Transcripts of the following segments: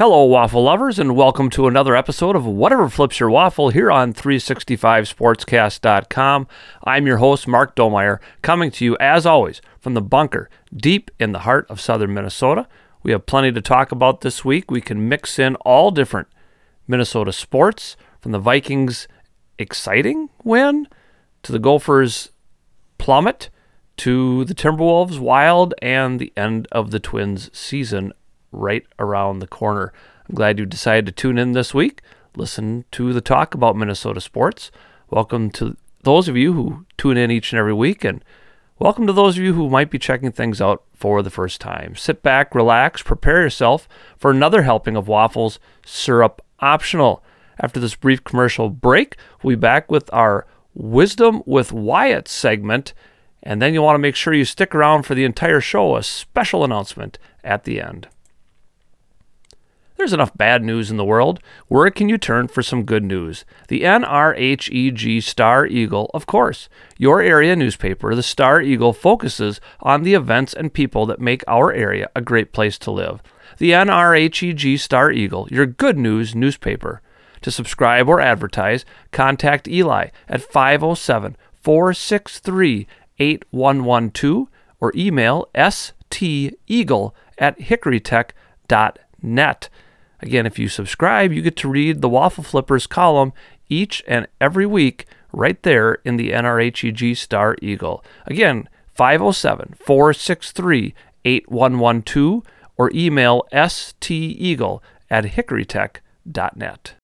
Hello, waffle lovers, and welcome to another episode of Whatever Flips Your Waffle here on 365sportscast.com. I'm your host, Mark Domeyer, coming to you, as always, from the bunker deep in the heart of southern Minnesota. We have plenty to talk about this week. We can mix in all different Minnesota sports, from the Vikings' exciting win to the Gophers' plummet to the Timberwolves' wild and the end of the Twins' season right around the corner. I'm glad you decided to tune in this week. Listen to the talk about Minnesota sports. Welcome to those of you who tune in each and every week, and welcome to those of you who might be checking things out for the first time. Sit back, relax, prepare yourself for another helping of waffles, syrup optional. After this brief commercial break, we'll be back with our Wisdom with Wyatt segment, and then you'll want to make sure you stick around for the entire show, a special announcement at the end. There's enough bad news in the world. Where can you turn for some good news? The NRHEG Star Eagle, of course. Your area newspaper, the Star Eagle, focuses on the events and people that make our area a great place to live. The NRHEG Star Eagle, your good news newspaper. To subscribe or advertise, contact Eli at 507 463 8112 or email steagle at hickorytech.net. Again, if you subscribe, you get to read the Waffle Flippers column each and every week right there in the NRHEG Star Eagle. Again, 507 463 8112 or email steagle at hickorytech.net.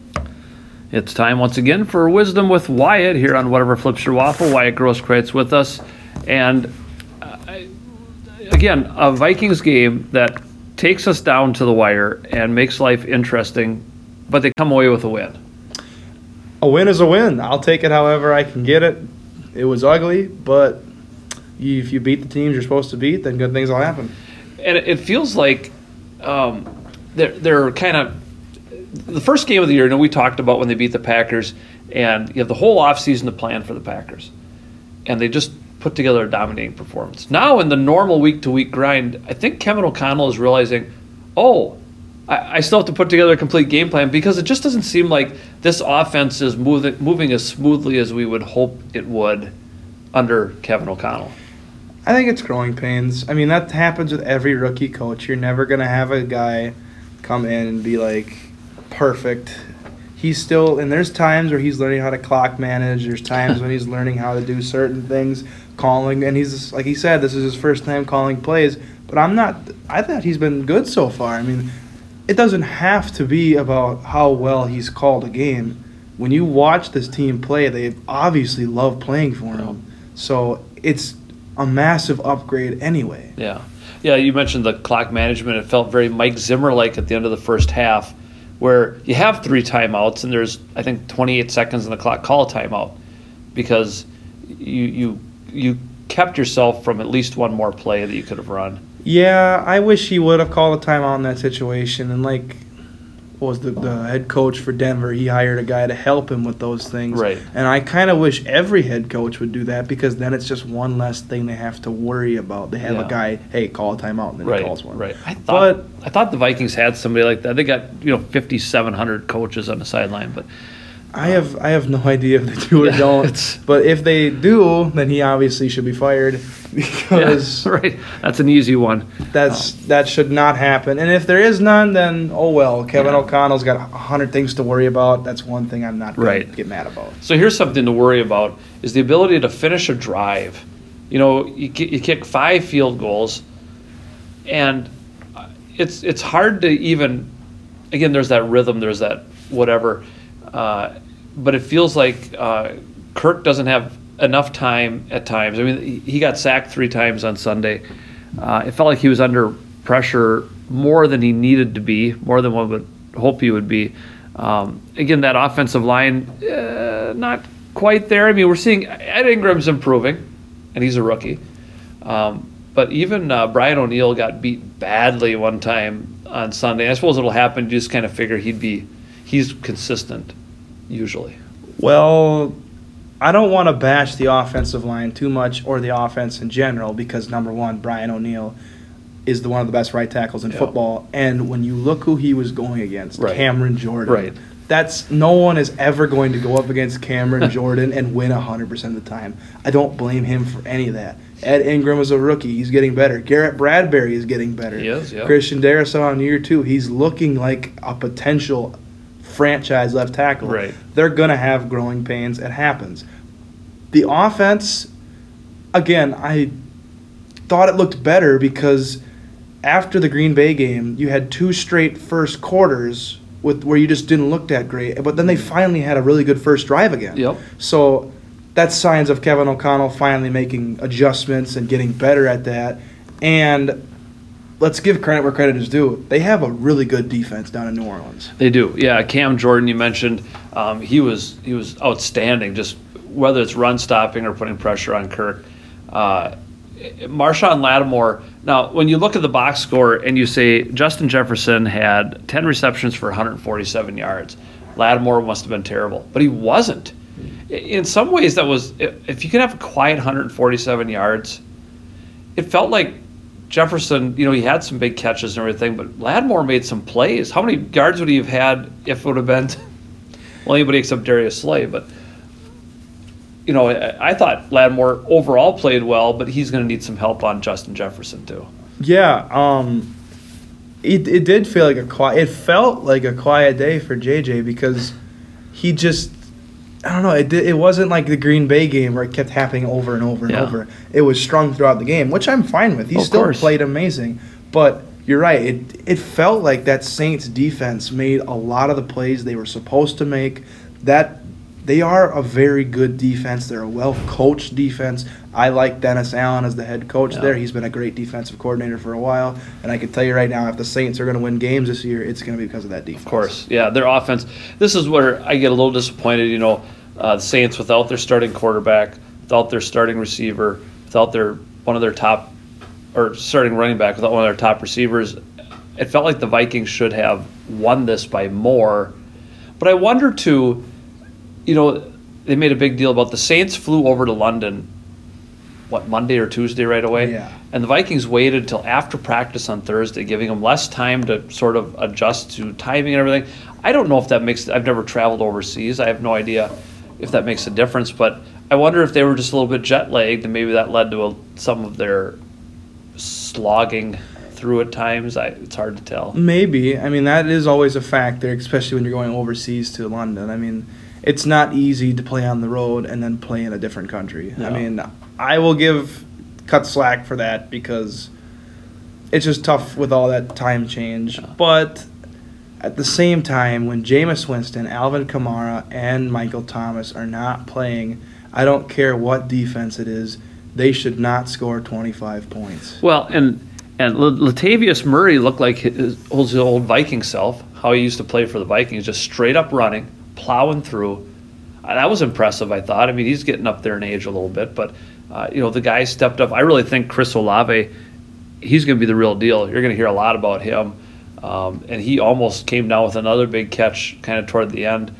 It's time once again for Wisdom with Wyatt here on Whatever Flips Your Waffle. Wyatt Grosskreutz with us. And uh, again, a Vikings game that takes us down to the wire and makes life interesting, but they come away with a win. A win is a win. I'll take it however I can get it. It was ugly, but if you beat the teams you're supposed to beat, then good things will happen. And it feels like um, they're, they're kind of the first game of the year. You know, we talked about when they beat the Packers, and you have the whole offseason to plan for the Packers, and they just put together a dominating performance. Now, in the normal week to week grind, I think Kevin O'Connell is realizing, oh, I, I, still have to put together a complete game plan because it just doesn't seem like this offense is moving, moving as smoothly as we would hope it would under Kevin O'Connell. I think it's growing pains. I mean, that happens with every rookie coach. You're never going to have a guy come in and be like perfect he's still and there's times where he's learning how to clock manage there's times when he's learning how to do certain things calling, and he's like he said, this is his first time calling plays. But I'm not. I thought he's been good so far. I mean, it doesn't have to be about how well he's called a game. When you watch this team play, they obviously love playing for him. So it's a massive upgrade anyway. Yeah. Yeah, you mentioned the clock management. It felt very Mike Zimmer like at the end of the first half, where you have three timeouts and there's, I think, 28 seconds in the clock. Call timeout because you, you you kept yourself from at least one more play that you could have run. Yeah, I wish he would have called a timeout in that situation. And like, was the, the head coach for Denver? He hired a guy to help him with those things. Right. And I kind of wish every head coach would do that because then it's just one less thing they have to worry about. They have yeah. a guy, hey, call a timeout, and then right, he calls one. Right. I thought but, I thought the Vikings had somebody like that. They got you know fifty seven hundred coaches on the sideline, but I have I have no idea if they do or yeah, don't. But if they do, then he obviously should be fired because yeah, right. That's an easy one. That's um, that should not happen. And if there is none, then oh well. Kevin yeah. O'Connell's got a hundred things to worry about. That's one thing I'm not going right. to get mad about. So here's something to worry about: is the ability to finish a drive. You know, you, you kick five field goals, and it's it's hard to even. Again, there's that rhythm. There's that whatever. Uh, but it feels like uh, Kirk doesn't have enough time at times. I mean, he got sacked three times on Sunday. Uh, it felt like he was under pressure more than he needed to be, more than one would hope he would be. Um, again, that offensive line, uh, not quite there. I mean, we're seeing Ed Ingram's improving, and he's a rookie. Um, but even uh, Brian O'Neill got beat badly one time on Sunday. I suppose it'll happen. You just kind of figure he'd be, he's consistent usually? Well, I don't want to bash the offensive line too much or the offense in general because number one, Brian O'Neill, is the one of the best right tackles in Yeah. football. And when you look who he was going against, Right. Cameron Jordan. Right. That's no one is ever going to go up against Cameron Jordan and win 100% of the time. I don't blame him for any of that. Ed Ingram is a rookie. He's getting better. Garrett Bradbury is getting better. He is, yeah. Christian Darrisaw in year two, he's looking like a potential franchise left tackle. Right. They're going to have growing pains. It happens. The offense, again, I thought it looked better because after the Green Bay game, you had two straight first quarters with where you just didn't look that great. But then they mm-hmm. finally had a really good first drive again. Yep. So that's signs of Kevin O'Connell finally making adjustments and getting better at that. And let's give credit where credit is due. They have a really good defense down in New Orleans. They do. Yeah, Cam Jordan, you mentioned, um, he was he was outstanding. Just whether it's run stopping or putting pressure on Kirk. Uh, Marshon Lattimore. Now, when you look at the box score and you say Justin Jefferson had 10 receptions for 147 yards, Lattimore must have been terrible, but he wasn't. In some ways, that was if you could have a quiet 147 yards, it felt like Jefferson, you know, he had some big catches and everything, but Lattimore made some plays. How many yards would he have had if it would have been, well, anybody except Darius Slay? But, you know, I, I thought Lattimore overall played well, but he's going to need some help on Justin Jefferson, too. Yeah, um, it, it did feel like a quiet. It felt like a quiet day for JJ because he just, I don't know. It did, it wasn't like the Green Bay game where it kept happening over and over and Yeah. over. It was strung throughout the game, which I'm fine with. He Of still course. played amazing, but you're right. It it felt like that Saints defense made a lot of the plays they were supposed to make. That they are a very good defense. They're a well coached defense. I like Dennis Allen as the head coach Yeah. there. He's been a great defensive coordinator for a while, and I can tell you right now, if the Saints are going to win games this year, it's going to be because of that defense. Of course, yeah, their offense. This is where I get a little disappointed. You know, uh, the Saints without their starting quarterback, without their starting receiver, without their one of their top or starting running back, without one of their top receivers, it felt like the Vikings should have won this by more. But I wonder too. You know, they made a big deal about the Saints flew over to London. What Monday or Tuesday right away? Yeah. And the Vikings waited until after practice on Thursday, giving them less time to sort of adjust to timing and everything. I don't know if that makes. I've never traveled overseas. I have no idea if that makes a difference. But I wonder if they were just a little bit jet lagged, and maybe that led to a, some of their slogging through at times. I, it's hard to tell. Maybe. I mean, that is always a factor, especially when you're going overseas to London. I mean, it's not easy to play on the road and then play in a different country. No. I mean, I will give cut slack for that because it's just tough with all that time change. But at the same time, when Jameis Winston, Alvin Kamara, and Michael Thomas are not playing, I don't care what defense it is, they should not score 25 points. Well, and and Latavius Murray looked like his, his old Viking self, how he used to play for the Vikings, just straight up running, plowing through. Uh, that was impressive, I thought. I mean, he's getting up there in age a little bit, but uh, you know, the guy stepped up. I really think Chris Olave, he's going to be the real deal. You're going to hear a lot about him, um, and he almost came down with another big catch, kind of toward the end.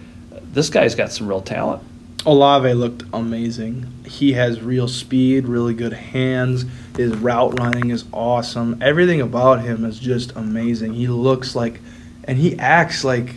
This guy's got some real talent. Olave looked amazing. He has real speed, really good hands. His route running is awesome. Everything about him is just amazing. He looks like, and he acts like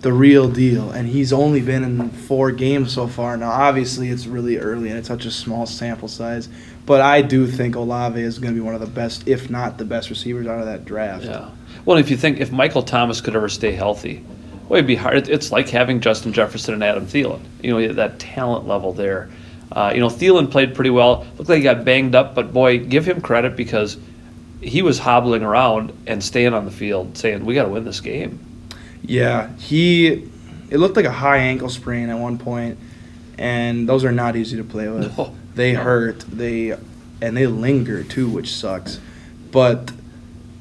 the real deal. And he's only been in four games so far. Now, obviously, it's really early and it's such a small sample size. But I do think Olave is going to be one of the best, if not the best receivers out of that draft. Yeah. Well, if you think if Michael Thomas could ever stay healthy, well, it'd be hard. It's like having Justin Jefferson and Adam Thielen. You know that talent level there. Uh, you know Thielen played pretty well. Looked like he got banged up, but boy, give him credit because he was hobbling around and staying on the field, saying, "We got to win this game." Yeah, he. It looked like a high ankle sprain at one point, and those are not easy to play with. No, they no. hurt. They and they linger too, which sucks. But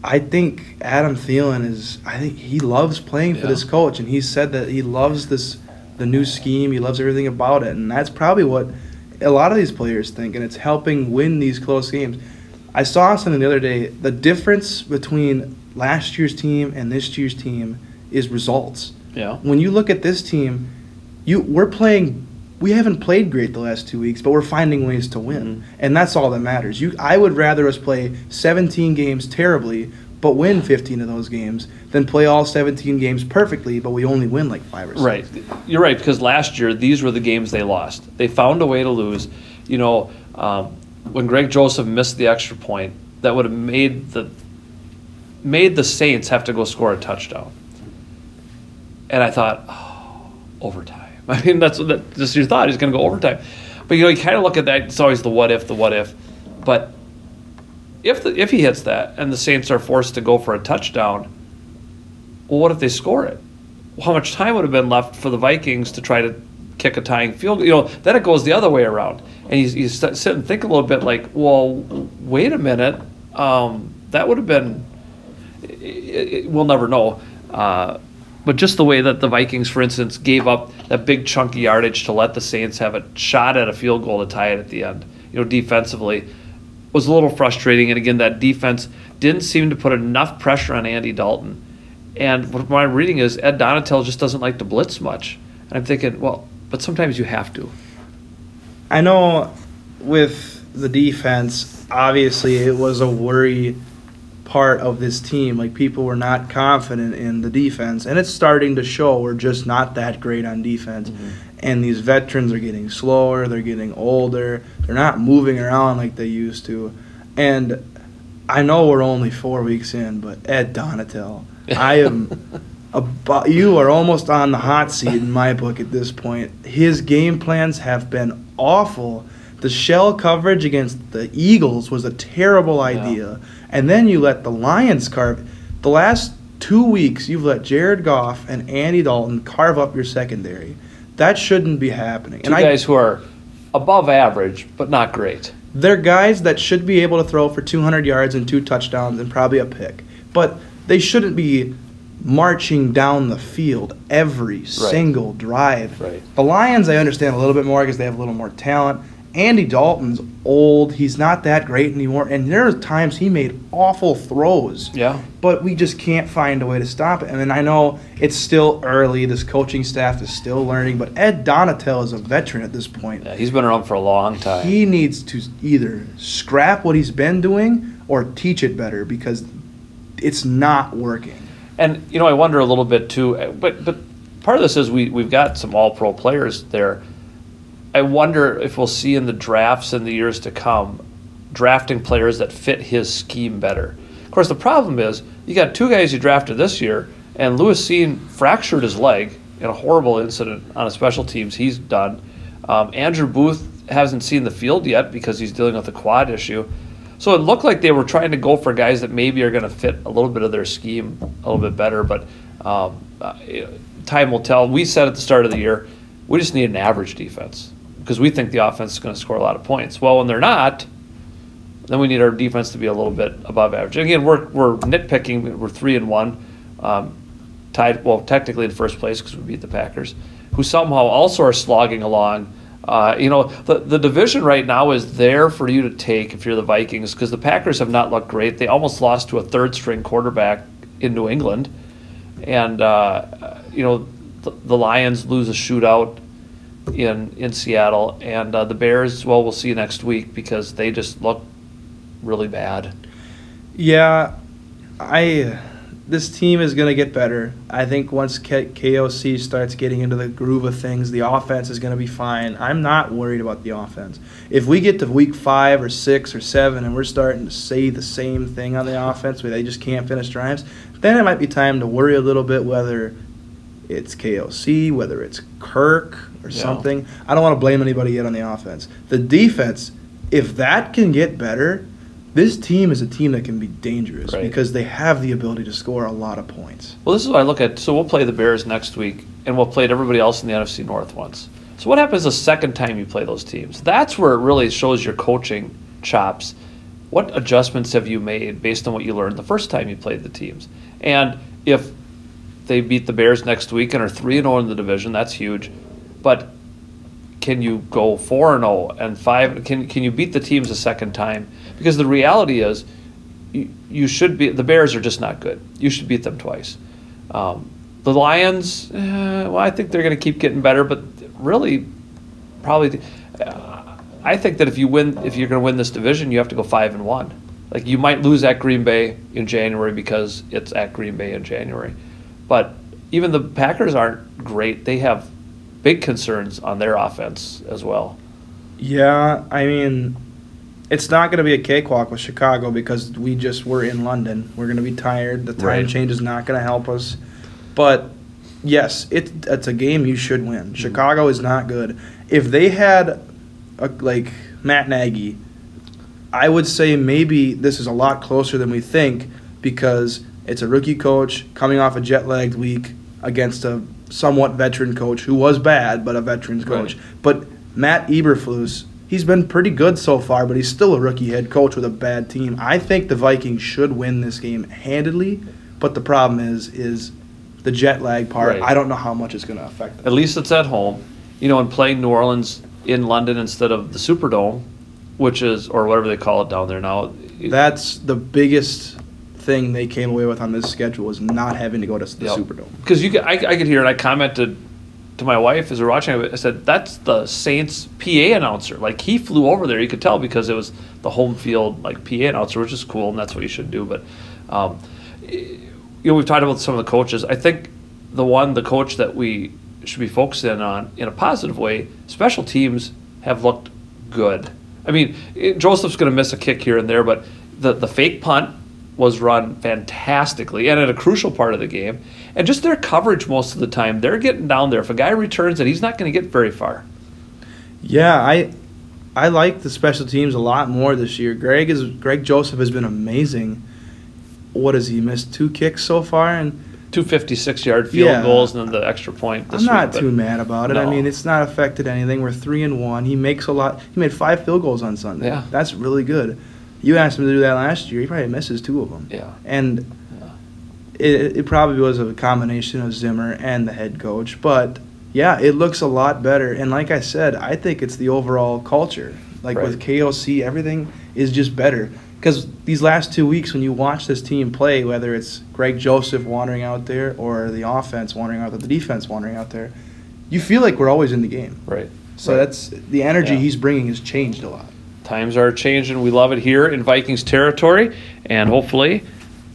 I think Adam Thielen is. I think he loves playing for Yeah. this coach, and he said that he loves this the new scheme. He loves everything about it, and that's probably what a lot of these players think, and it's helping win these close games. I saw something the other day. The difference between last year's team and this year's team is results Yeah. when you look at this team, you we're playing we haven't played great the last two weeks, but we're finding ways to win, Mhm. and that's all that matters. You, I would rather us play 17 games terribly, but win 15 of those games, than play all 17 games perfectly, but we only win like five or six. Right. You're right because last year these were the games they lost. They found a way to lose. You know, um, when Greg Joseph missed the extra point, that would have made the made the Saints have to go score a touchdown. And I thought, oh, overtime. I mean, that's that, just your thought. He's going to go overtime. But you know, you kind of look at that. It's always the what if, the what if. But if the, if he hits that and the Saints are forced to go for a touchdown, well, what if they score it? How much time would have been left for the Vikings to try to kick a tying field? You know, then it goes the other way around, and you, you sit sit and think a little bit like, well, wait a minute, um, that would have been. It, it, we'll never know. Uh, but just the way that the Vikings, for instance, gave up that big chunky yardage to let the Saints have a shot at a field goal to tie it at the end, you know, defensively, was a little frustrating. And again, that defense didn't seem to put enough pressure on Andy Dalton. And what I'm reading is Ed Donatell just doesn't like to blitz much. And I'm thinking, well, but sometimes you have to. I know with the defense, obviously it was a worry part of this team. Like people were not confident in the defense, and it's starting to show. We're just not that great on defense. Mm-hmm. And these veterans are getting slower, they're getting older, they're not moving around like they used to. And I know we're only four weeks in, but Ed Donatell, I am about you are almost on the hot seat in my book at this point. His game plans have been awful. The shell coverage against the Eagles was a terrible idea. And then you let the Lions carve. The last two weeks, you've let Jared Goff and Andy Dalton carve up your secondary. That shouldn't be happening. Two guys who are above average, but not great. They're guys that should be able to throw for 200 yards and two touchdowns and probably a pick. But they shouldn't be marching down the field every single drive. Right. The Lions, I understand a little bit more because they have a little more talent. Andy Dalton's old. He's not that great anymore. And there are times he made awful throws. Yeah. But we just can't find a way to stop it. And then I know it's still early. This coaching staff is still learning. But Ed Donatell is a veteran at this point. Yeah, he's been around for a long time. He needs to either scrap what he's been doing or teach it better because it's not working. And you know, I wonder a little bit too. But but part of this is we we've got some All Pro players there. I wonder if we'll see in the drafts in the years to come, drafting players that fit his scheme better. Of course, the problem is you got two guys you drafted this year, and Lewis Cine fractured his leg in a horrible incident on a special teams. He's done. Um, Andrew Booth hasn't seen the field yet because he's dealing with a quad issue. So it looked like they were trying to go for guys that maybe are going to fit a little bit of their scheme a little bit better, but um, uh, time will tell. We said at the start of the year, we just need an average defense because we think the offense is going to score a lot of points. Well, when they're not, then we need our defense to be a little bit above average. Again, we're, we're nitpicking. We're three and one, um, tied well technically in first place because we beat the Packers, who somehow also are slogging along. Uh, you know, the, the division right now is there for you to take if you're the Vikings because the Packers have not looked great. They almost lost to a third string quarterback in New England. And, uh, you know, the, the Lions lose a shootout in, in Seattle. And uh, the Bears, well, we'll see next week because they just look really bad. Yeah, I this team is going to get better. I think once K- KOC starts getting into the groove of things, the offense is going to be fine. I'm not worried about the offense. If we get to week five or six or seven and we're starting to say the same thing on the offense where they just can't finish drives, then it might be time to worry a little bit whether it's KOC, whether it's Kirk or Yeah. something. I don't want to blame anybody yet on the offense. The defense, if that can get better, this team is a team that can be dangerous Right. because they have the ability to score a lot of points. Well, this is what I look at. So we'll play the Bears next week, and we'll play everybody else in the NFC North once. So what happens the second time you play those teams? That's where it really shows your coaching chops. What adjustments have you made based on what you learned the first time you played the teams? And if they beat the Bears next week and are three and zero in the division, that's huge. But can you go four and zero and five? Can can you beat the teams a second time? Because the reality is, you, you should be. The Bears are just not good. You should beat them twice. Um, the Lions, eh, well, I think they're going to keep getting better, but really, probably. Uh, I think that if you win, if you're going to win this division, you have to go five and one. Like you might lose at Green Bay in January because it's at Green Bay in January, but even the Packers aren't great. They have big concerns on their offense as well. Yeah, I mean, it's not going to be a cakewalk with Chicago because we just were in London. We're going to be tired. The time Right. change is not going to help us. But yes, it, it's a game you should Mm-hmm. win. Chicago is not good. If they had a, like Matt Nagy, I would say maybe this is a lot closer than we think because it's a rookie coach coming off a jet lagged week against a somewhat veteran coach who was bad, but a veterans coach. Right. But Matt Eberflus, he's been pretty good so far, but he's still a rookie head coach with a bad team. I think the Vikings should win this game handedly, but the problem is is the jet lag part. Right. I don't know how much it's going to affect them. At least it's at home, you know, and playing New Orleans in London instead of the Superdome, which is or whatever they call it down there now. That's the biggest thing they came away with on this schedule is not having to go to the Yep. Superdome. because you, could- I, I could hear, and I commented to my wife as we we're watching it. I said, "That's the Saints PA announcer. Like he flew over there. You could tell because it was the home field like PA announcer, which is cool, and that's what you should do." But um, you know, we've talked about some of the coaches. I think the one, the coach that we should be focusing on in a positive way, special teams have looked good. I mean, it, Joseph's going to miss a kick here and there, but the the fake punt was run fantastically and at a crucial part of the game. And just their coverage most of the time, they're getting down there. If a guy returns it, he's not going to get very far. Yeah, I I like the special teams a lot more this year. Greg is Greg Joseph has been amazing. What has he missed two kicks so far? And Two 56 yard field Yeah. goals and then the extra point this I'm not week. too mad about it. I mean, it's not affected anything. We're three and one. He makes a lot. He made five field goals on Sunday. Yeah. that's really good. You asked him to do that last year. He probably misses two of them. Yeah. and it, it probably was a combination of Zimmer and the head coach. But yeah, it looks a lot better. And like I said, I think it's the overall culture. Like with Right. KOC, everything is just better. Because these last two weeks, when you watch this team play, whether it's Greg Joseph wandering out there or the offense wandering out there, the defense wandering out there, you feel like we're always in the game. Right. So Right. that's the energy Yeah. he's bringing has changed a lot. Times are changing. We love it here in Vikings territory. And hopefully,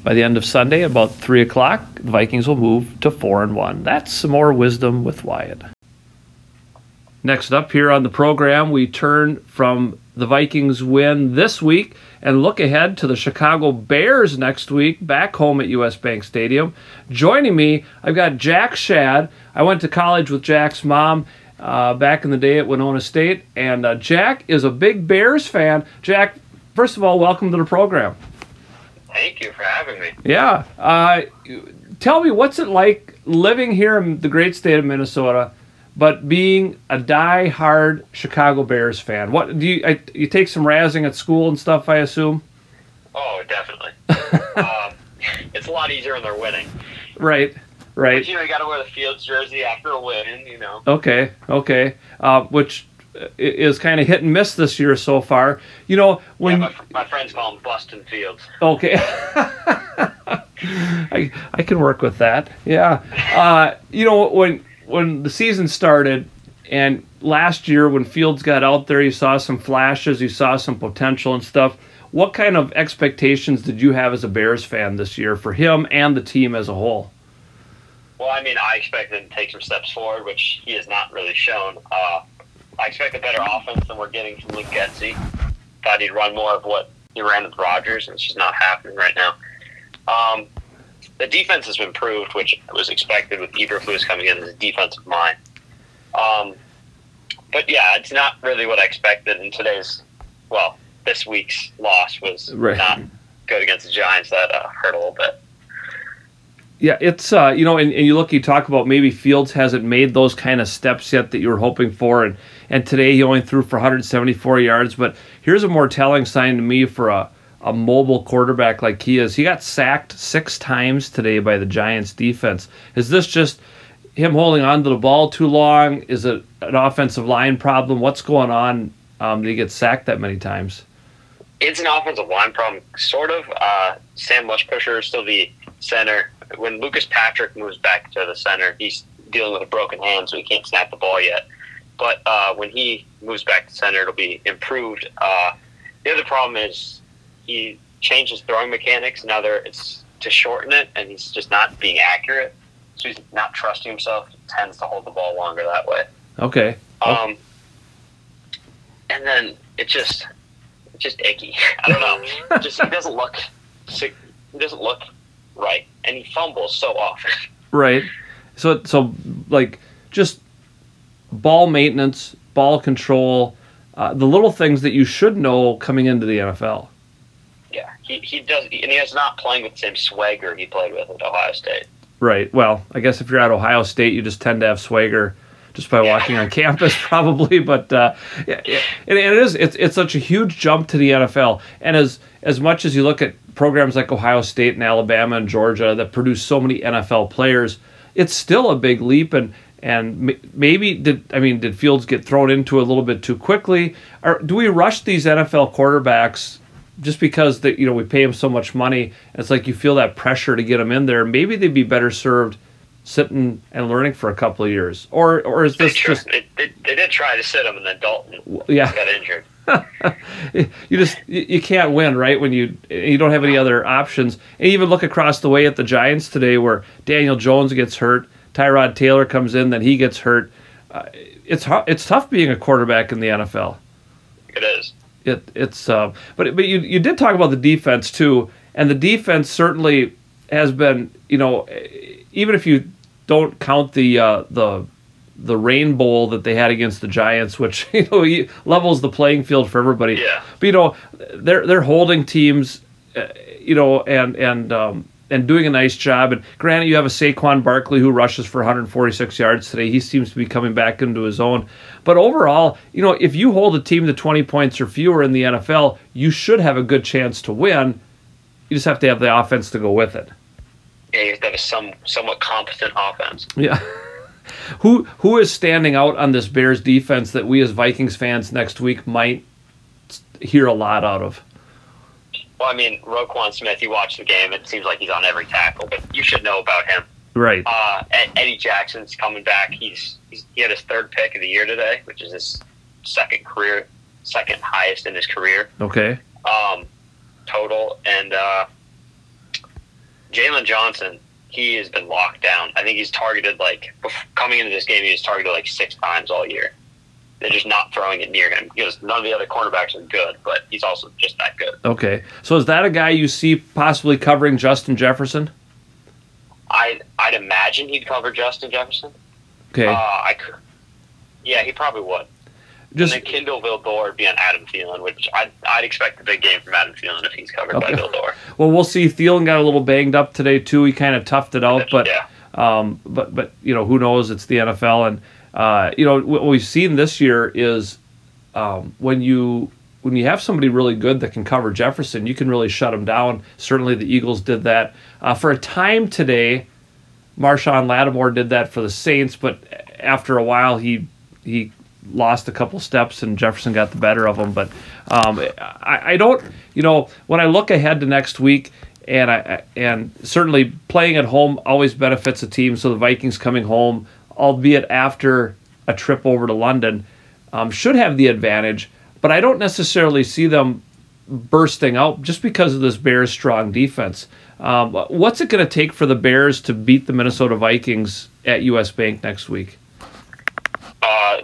by the end of Sunday, about 3 o'clock, the Vikings will move to 4 and 1. That's some more wisdom with Wyatt. Next up here on the program, we turn from the Vikings win this week and look ahead to the Chicago Bears next week back home at US Bank Stadium. Joining me, I've got Jack Schad. I went to college with Jack's mom uh, back in the day at Winona State, and uh, Jack is a big Bears fan. Jack, first of all, welcome to the program. Thank you for having me. Yeah. Uh, tell me, what's it like living here in the great state of Minnesota, but being a die-hard Chicago Bears fan? What do you? I, you take some razzing at school and stuff, I assume. Oh, definitely. um, it's a lot easier when they're winning. Right. But, Right. you know, you got to wear the Fields jersey after a win. You know. Okay. Okay. Uh, which is kind of hit and miss this year so far. You know when. yeah, my, my friends call him Bustin' Fields. Okay. I I can work with that. Yeah. Uh, you know when when the season started and last year when Fields got out there, you saw some flashes, you saw some potential and stuff. What kind of expectations did you have as a Bears fan this year for him and the team as a whole? Well, I mean, I expect him to take some steps forward, which he has not really shown. Uh, I expect a better offense than we're getting from Luke Getsy. Thought he'd run more of what he ran with Rodgers, and it's just not happening right now. Um, the defense has been improved, which was expected with Eberflus coming in as a defensive mind. Um, but yeah, it's not really what I expected in today's, well, this week's loss was Right. not good against the Giants. That uh, hurt a little bit. Yeah, it's uh, you know, and, and you look, you talk about maybe Fields hasn't made those kind of steps yet that you were hoping for, and and today he only threw for 174 yards. But here's a more telling sign to me for a a mobile quarterback like he is. He got sacked six times today by the Giants defense. Is this just him holding on to the ball too long? Is it an offensive line problem? What's going on? Um, that he gets sacked that many times? it's an offensive line problem, sort of. Uh, Sam Mustipher is still the center. When Lucas Patrick moves back to the center, he's dealing with a broken hand, so he can't snap the ball yet. but uh, when he moves back to center, it'll be improved. Uh, the other problem is he changed his throwing mechanics. Now there it's to shorten it, and he's just not being accurate. So he's not trusting himself. He tends to hold the ball longer that way. Okay. Um, and then it just, it's just icky. I don't know. just he doesn't look, he doesn't look right, and he fumbles so often. Right. So so like just ball maintenance, ball control, uh, the little things that you should know coming into the NFL. Yeah, he, he does, and he is not playing with the same swagger he played with at Ohio State. Right. Well, I guess if you're at Ohio State, you just tend to have swagger just by walking on campus, probably. But uh, yeah, yeah. And, and it is it's it's such a huge jump to the NFL. And as as much as you look at programs like Ohio State and Alabama and Georgia that produce so many NFL players, it's still a big leap. And and maybe did I mean did Fields get thrown into a little bit too quickly? Or do we rush these NFL quarterbacks just because that you know we pay them so much money? It's like you feel that pressure to get them in there. Maybe they'd be better served sitting and learning for a couple of years, or or is this they, just they, they, they, did try to sit him and then Dalton yeah. got injured. you just you can't win right when you you don't have any other options. And even look across the way at the Giants today, where Daniel Jones gets hurt, Tyrod Taylor comes in, then he gets hurt. Uh, it's it's tough being a quarterback in the NFL. It is. It it's uh, but but you you did talk about the defense too, and the defense certainly has been you know even if you don't count the uh, the the Rain Bowl that they had against the Giants, which you know levels the playing field for everybody. Yeah. But you know they're they're holding teams, uh, you know, and and um, and doing a nice job. And granted, you have a Saquon Barkley who rushes for 146 yards today. He seems to be coming back into his own. But overall, you know, if you hold a team to 20 points or fewer in the NFL, you should have a good chance to win. You just have to have the offense to go with it. Yeah, you have to have a some somewhat competent offense. Yeah. who who is standing out on this Bears defense that we as Vikings fans next week might hear a lot out of? Well, I mean, Roquan Smith. You watch the game; it seems like he's on every tackle, but you should know about him. Right. Uh, Eddie Jackson's coming back. He's, he's he had his third pick of the year today, which is his second career, second highest in his career. Okay. Um, total and uh, Jaylon Johnson, he has been locked down. I think he's targeted like coming into this game, he was targeted like six times all year. They're just not throwing it near him because none of the other cornerbacks are good, but he's also just that good. Okay, so is that a guy you see possibly covering Justin Jefferson? I I'd imagine he'd cover Justin Jefferson. Okay. Uh, I could. Yeah, he probably would. Just and then Kindle Vildor would be on Adam Thielen, which I'd, I'd expect a big game from Adam Thielen if he's covered okay. by Vildor. Well, we'll see. Thielen got a little banged up today too. He kind of toughed it out, but yeah. um, but but you know who knows? It's the NFL, and uh, you know what we've seen this year is um, when you when you have somebody really good that can cover Jefferson, you can really shut him down. Certainly, the Eagles did that uh, for a time today. Marshon Lattimore did that for the Saints, but after a while, he he lost a couple steps and Jefferson got the better of him. But um, I, I, don't, you know, when I look ahead to next week, and I and certainly playing at home always benefits a team. So the Vikings coming home, albeit after a trip over to London, um, should have the advantage. But I don't necessarily see them bursting out just because of this Bears strong defense. Um, what's it going to take for the Bears to beat the Minnesota Vikings at US Bank next week? Uh,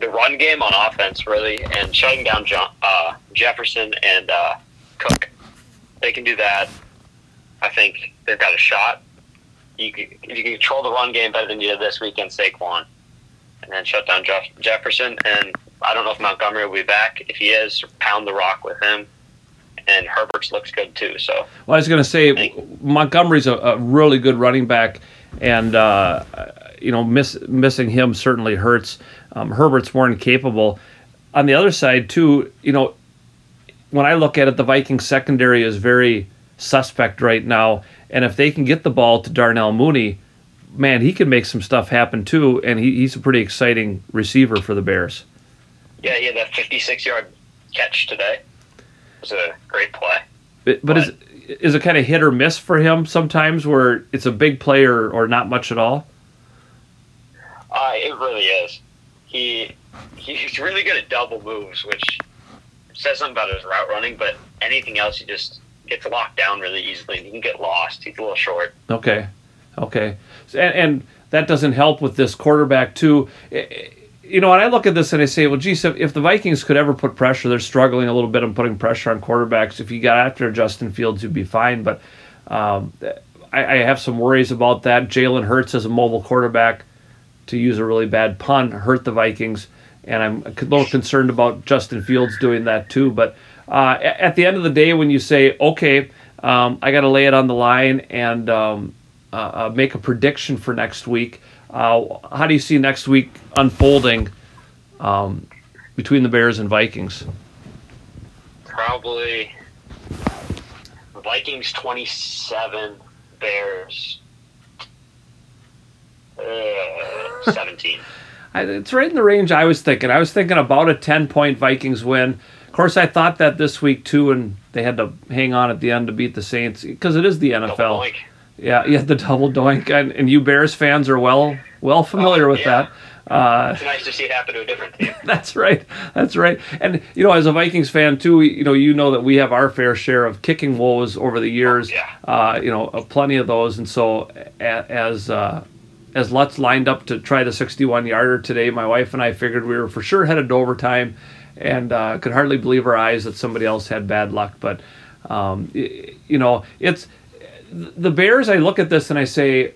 the run game on offense, really, and shutting down John, uh, Jefferson and uh, Cook. They can do that. I think they've got a shot. You can, if you can control the run game better than you did this weekend, Saquon, and then shut down Jeff, Jefferson. And I don't know if Montgomery will be back. If he is, pound the rock with him. And Herbert's looks good too. So. Well, I was going to say Montgomery's a, a, really good running back, and uh, you know, miss, missing him certainly hurts. Um, Herbert's more incapable. On the other side, too, you know, when I look at it, the Vikings secondary is very suspect right now. And if they can get the ball to Darnell Mooney, man, he can make some stuff happen too. And he, he's a pretty exciting receiver for the Bears. Yeah, he had that 56 yard catch today. It was a great play. But, but, but is, is it kind of hit or miss for him sometimes where it's a big play or, or not much at all? Uh, it really is he he's really good at double moves, which says something about his route running. But anything else, he just gets locked down really easily. and He can get lost. He's a little short. Okay, okay, and, and that doesn't help with this quarterback too. You know, and I look at this and I say, well, geez, if, if the Vikings could ever put pressure, they're struggling a little bit on putting pressure on quarterbacks. If you got after Justin Fields, you'd be fine. But um, I, I have some worries about that. Jalen Hurts as a mobile quarterback, to use a really bad pun, hurt the Vikings, and I'm a little concerned about Justin Fields doing that too. But uh, at the end of the day, when you say, okay, um, I got to lay it on the line and um, uh, uh, make a prediction for next week, uh, how do you see next week unfolding um, between the Bears and Vikings? Probably Vikings 27, Bears uh, 17. I, it's right in the range I was thinking. I was thinking about a 10 point Vikings win. Of course, I thought that this week too, and they had to hang on at the end to beat the Saints because it is the NFL. doink. Yeah, yeah, the double doink, and, and you Bears fans are well well familiar with yeah. that. Uh, It's nice to see it happen to a different team. that's right. That's right. And you know, as a Vikings fan too, you know, you know that we have our fair share of kicking woes over the years. yeah. Uh, you know, uh, plenty of those. And so, a- as uh, as Lutz lined up to try the 61 yarder today, my wife and I figured we were for sure headed to overtime, and uh, could hardly believe our eyes that somebody else had bad luck. But um, you know, it's the Bears. I look at this and I say,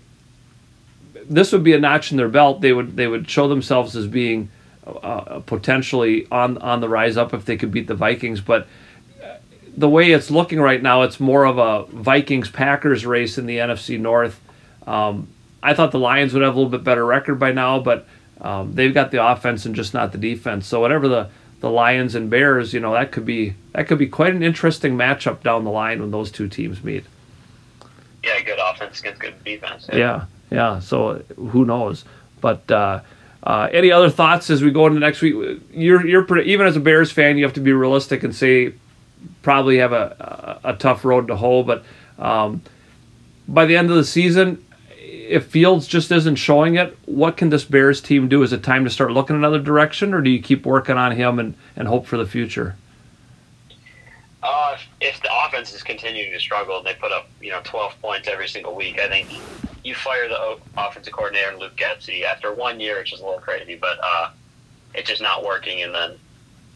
this would be a notch in their belt. They would they would show themselves as being uh, potentially on on the rise up if they could beat the Vikings. But uh, the way it's looking right now, it's more of a Vikings Packers race in the NFC North. Um, I thought the Lions would have a little bit better record by now, but um, they've got the offense and just not the defense. So whatever the the Lions and Bears, you know, that could be that could be quite an interesting matchup down the line when those two teams meet. Yeah, good offense against good defense. Yeah, yeah. So who knows? But uh, uh, any other thoughts as we go into next week? You're you're pretty, even as a Bears fan, you have to be realistic and say probably have a a, a tough road to hoe. But um, by the end of the season, if Fields just isn't showing it, what can this Bears team do? Is it time to start looking another direction, or do you keep working on him and, and hope for the future? Uh, if, the offense is continuing to struggle and they put up, you know, 12 points every single week, I think you fire the offensive coordinator Luke Getsy after one year, it's just a little crazy, but uh, it's just not working. And then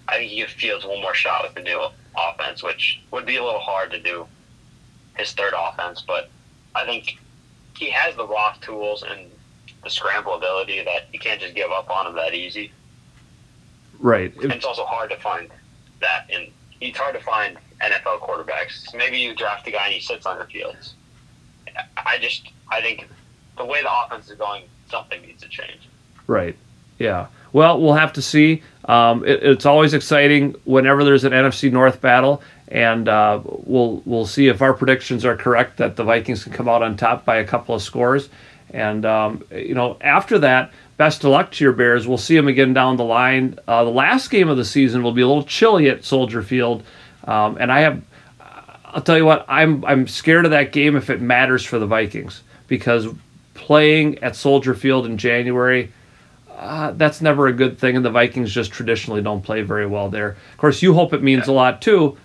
I think you give Fields one more shot with the new offense, which would be a little hard to do his third offense. But I think he has the raw tools and the scramble ability that you can't just give up on him that easy. Right. And it's also hard to find that in it's hard to find NFL quarterbacks. Maybe you draft a guy and he sits on the fields. I just I think the way the offense is going, something needs to change. Right. Yeah. Well, we'll have to see. Um, it, it's always exciting whenever there's an NFC North battle, and uh, we'll we'll see if our predictions are correct that the Vikings can come out on top by a couple of scores. And um, you know, after that, best of luck to your Bears. We'll see them again down the line. Uh, the last game of the season will be a little chilly at Soldier Field, um, and I have. I'll tell you what, I'm I'm scared of that game if it matters for the Vikings because playing at Soldier Field in January uh, that's never a good thing, and the Vikings just traditionally don't play very well there. Of course, you hope it means a lot too.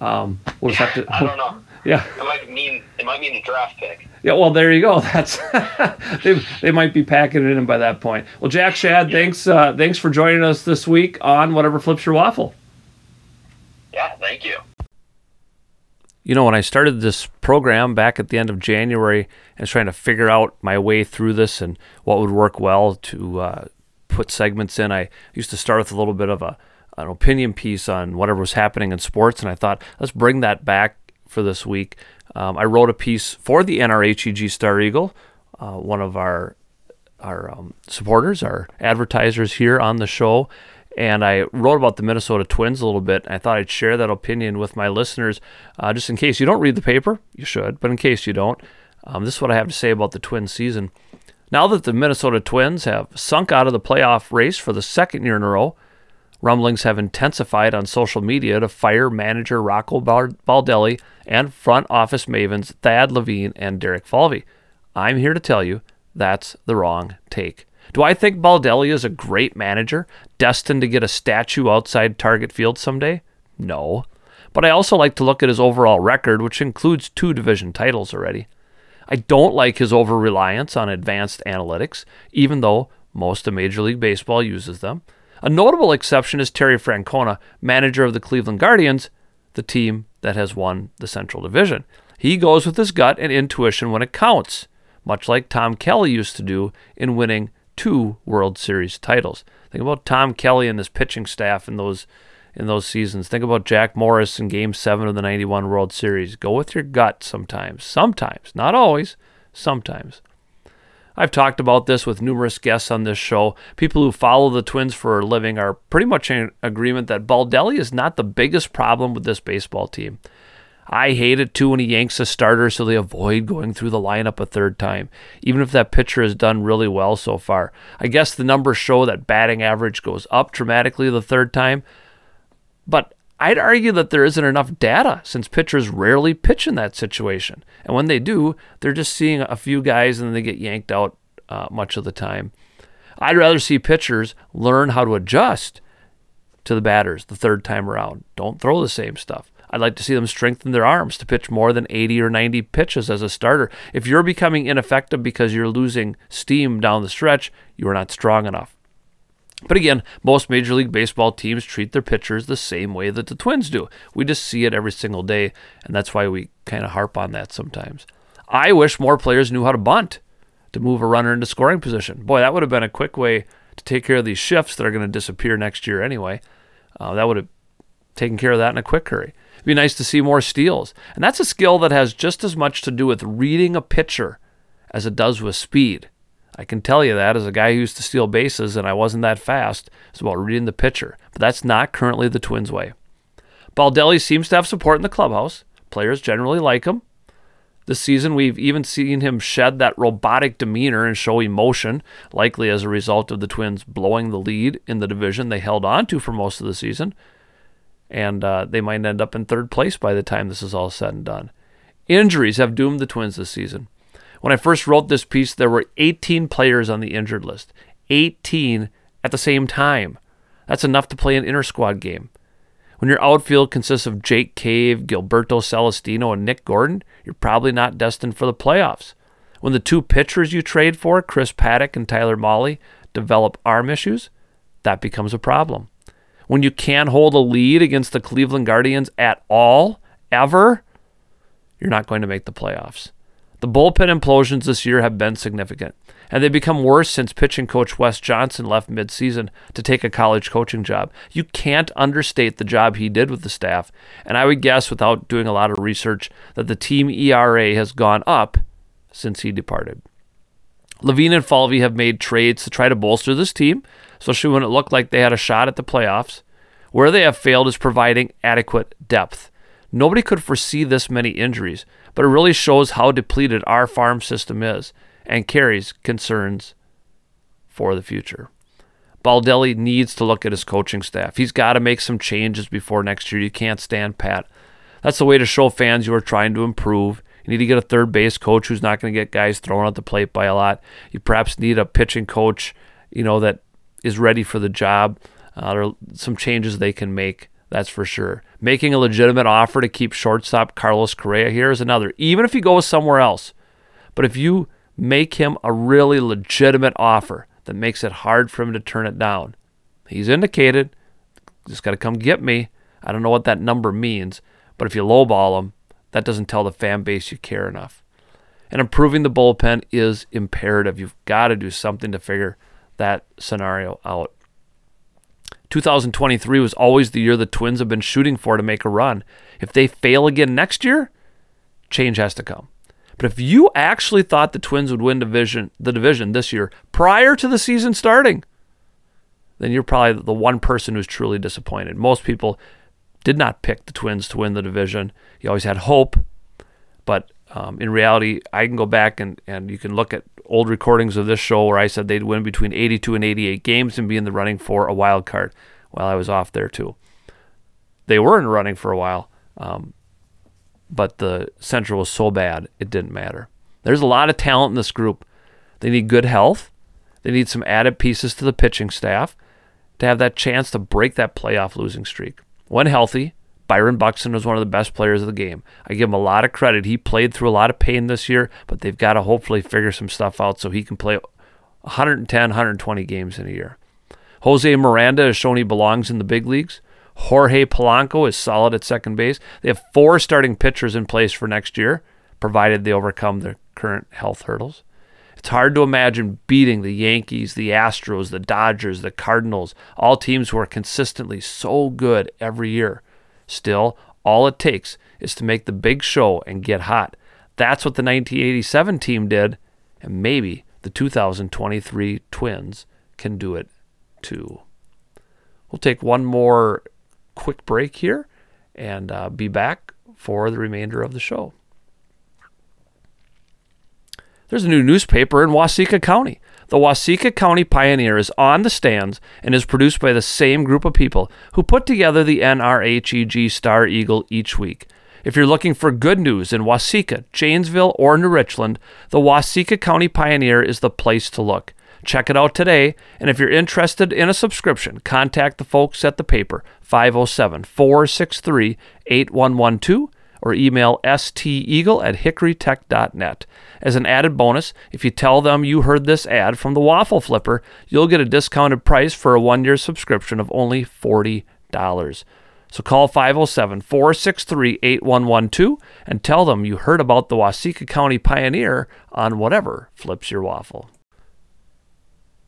Um, we'll just have to. I don't know. Yeah, It might mean it might mean a draft pick. yeah. Well, there you go. That's they, they might be packing it in by that point. Well, Jack Schad, thanks uh, thanks for joining us this week on whatever flips your waffle. Yeah, thank you. You know, when I started this program back at the end of January and was trying to figure out my way through this and what would work well to uh, put segments in, I used to start with a little bit of a an opinion piece on whatever was happening in sports, and I thought let's bring that back for this week. Um, I wrote a piece for the NRHEG Star Eagle, uh, one of our our um, supporters, our advertisers here on the show, and I wrote about the Minnesota Twins a little bit. I thought I'd share that opinion with my listeners, uh, just in case you don't read the paper. You should, but in case you don't, um, this is what I have to say about the Twin season. Now that the Minnesota Twins have sunk out of the playoff race for the second year in a row, rumblings have intensified on social media to fire manager Rocco Baldelli and front office mavens Thad Levine and Derek Falvey. I'm here to tell you that's the wrong take. Do I think Baldelli is a great manager, destined to get a statue outside Target Field someday? No. But I also like to look at his overall record, which includes two division titles already. I don't like his over reliance on advanced analytics, even though most of Major League Baseball uses them. A notable exception is Terry Francona, manager of the Cleveland Guardians, the team that has won the Central Division. He goes with his gut and intuition when it counts, much like Tom Kelly used to do in winning two World Series titles. Think about Tom Kelly and his pitching staff in those in those seasons. Think about Jack Morris in game 7 of the 91 World Series. Go with your gut sometimes. Sometimes, not always, sometimes. I've talked about this with numerous guests on this show. People who follow the Twins for a living are pretty much in agreement that Baldelli is not the biggest problem with this baseball team. I hate it too when he yanks a starter so they avoid going through the lineup a third time, even if that pitcher has done really well so far. I guess the numbers show that batting average goes up dramatically the third time, but I'd argue that there isn't enough data since pitchers rarely pitch in that situation. And when they do, they're just seeing a few guys and then they get yanked out uh, much of the time. I'd rather see pitchers learn how to adjust to the batters the third time around. Don't throw the same stuff. I'd like to see them strengthen their arms to pitch more than 80 or 90 pitches as a starter. If you're becoming ineffective because you're losing steam down the stretch, you are not strong enough. But again, most Major League Baseball teams treat their pitchers the same way that the Twins do. We just see it every single day, and that's why we kind of harp on that sometimes. I wish more players knew how to bunt to move a runner into scoring position. Boy, that would have been a quick way to take care of these shifts that are going to disappear next year anyway. Uh, that would have taken care of that in a quick hurry. It'd be nice to see more steals. And that's a skill that has just as much to do with reading a pitcher as it does with speed. I can tell you that as a guy who used to steal bases and I wasn't that fast. It's about reading the pitcher. But that's not currently the Twins' way. Baldelli seems to have support in the clubhouse. Players generally like him. This season, we've even seen him shed that robotic demeanor and show emotion, likely as a result of the Twins blowing the lead in the division they held on to for most of the season and uh, they might end up in third place by the time this is all said and done. Injuries have doomed the Twins this season. When I first wrote this piece, there were 18 players on the injured list. 18 at the same time. That's enough to play an inter squad game. When your outfield consists of Jake Cave, Gilberto Celestino, and Nick Gordon, you're probably not destined for the playoffs. When the two pitchers you trade for, Chris Paddack and Tyler Mahle, develop arm issues, that becomes a problem when you can't hold a lead against the Cleveland Guardians at all, ever, you're not going to make the playoffs. The bullpen implosions this year have been significant, and they've become worse since pitching coach Wes Johnson left midseason to take a college coaching job. You can't understate the job he did with the staff, and I would guess, without doing a lot of research, that the team ERA has gone up since he departed. Levine and Falvey have made trades to try to bolster this team, especially when it looked like they had a shot at the playoffs. Where they have failed is providing adequate depth. Nobody could foresee this many injuries, but it really shows how depleted our farm system is and carries concerns for the future. Baldelli needs to look at his coaching staff. He's got to make some changes before next year. You can't stand pat. That's the way to show fans you are trying to improve. You need to get a third base coach who's not going to get guys thrown at the plate by a lot. You perhaps need a pitching coach, you know, that is ready for the job. Uh, there are some changes they can make, that's for sure. Making a legitimate offer to keep shortstop Carlos Correa here is another, even if he goes somewhere else. But if you make him a really legitimate offer that makes it hard for him to turn it down, he's indicated, just got to come get me. I don't know what that number means, but if you lowball him, that doesn't tell the fan base you care enough. And improving the bullpen is imperative. You've got to do something to figure that scenario out. 2023 was always the year the Twins have been shooting for to make a run. If they fail again next year, change has to come. But if you actually thought the Twins would win division the division this year prior to the season starting, then you're probably the one person who's truly disappointed. Most people did not pick the Twins to win the division. You always had hope, but um, in reality, I can go back and, and you can look at old recordings of this show where I said they'd win between 82 and 88 games and be in the running for a wild card. Well, I was off there too. They were in running for a while, um, but the Central was so bad it didn't matter. There's a lot of talent in this group. They need good health, They need some added pieces to the pitching staff to have that chance to break that playoff losing streak. When healthy, Byron Buxton was one of the best players of the game. I give him a lot of credit. He played through a lot of pain this year, but they've got to hopefully figure some stuff out so he can play 110, 120 games in a year. Jose Miranda has shown he belongs in the big leagues. Jorge Polanco is solid at second base. They have four starting pitchers in place for next year, provided they overcome their current health hurdles. It's hard to imagine beating the Yankees, the Astros, the Dodgers, the Cardinals, all teams who are consistently so good every year. Still, all it takes is to make the big show and get hot. That's what the 1987 team did, and maybe the 2023 Twins can do it too. We'll take one more quick break here and uh, be back for the remainder of the show. There's a new newspaper in Waseca County. The Waseca County Pioneer is on the stands and is produced by the same group of people who put together the NRHEG Star Eagle each week. If you're looking for good news in Waseca, Janesville, or New Richland, the Waseca County Pioneer is the place to look. Check it out today, and if you're interested in a subscription, contact the folks at the paper 507 463 8112 or email steagle at hickorytech.net. As an added bonus, if you tell them you heard this ad from the Waffle Flipper, you'll get a discounted price for a one year subscription of only $40. So call 507 463 8112 and tell them you heard about the Waseca County Pioneer on whatever flips your waffle.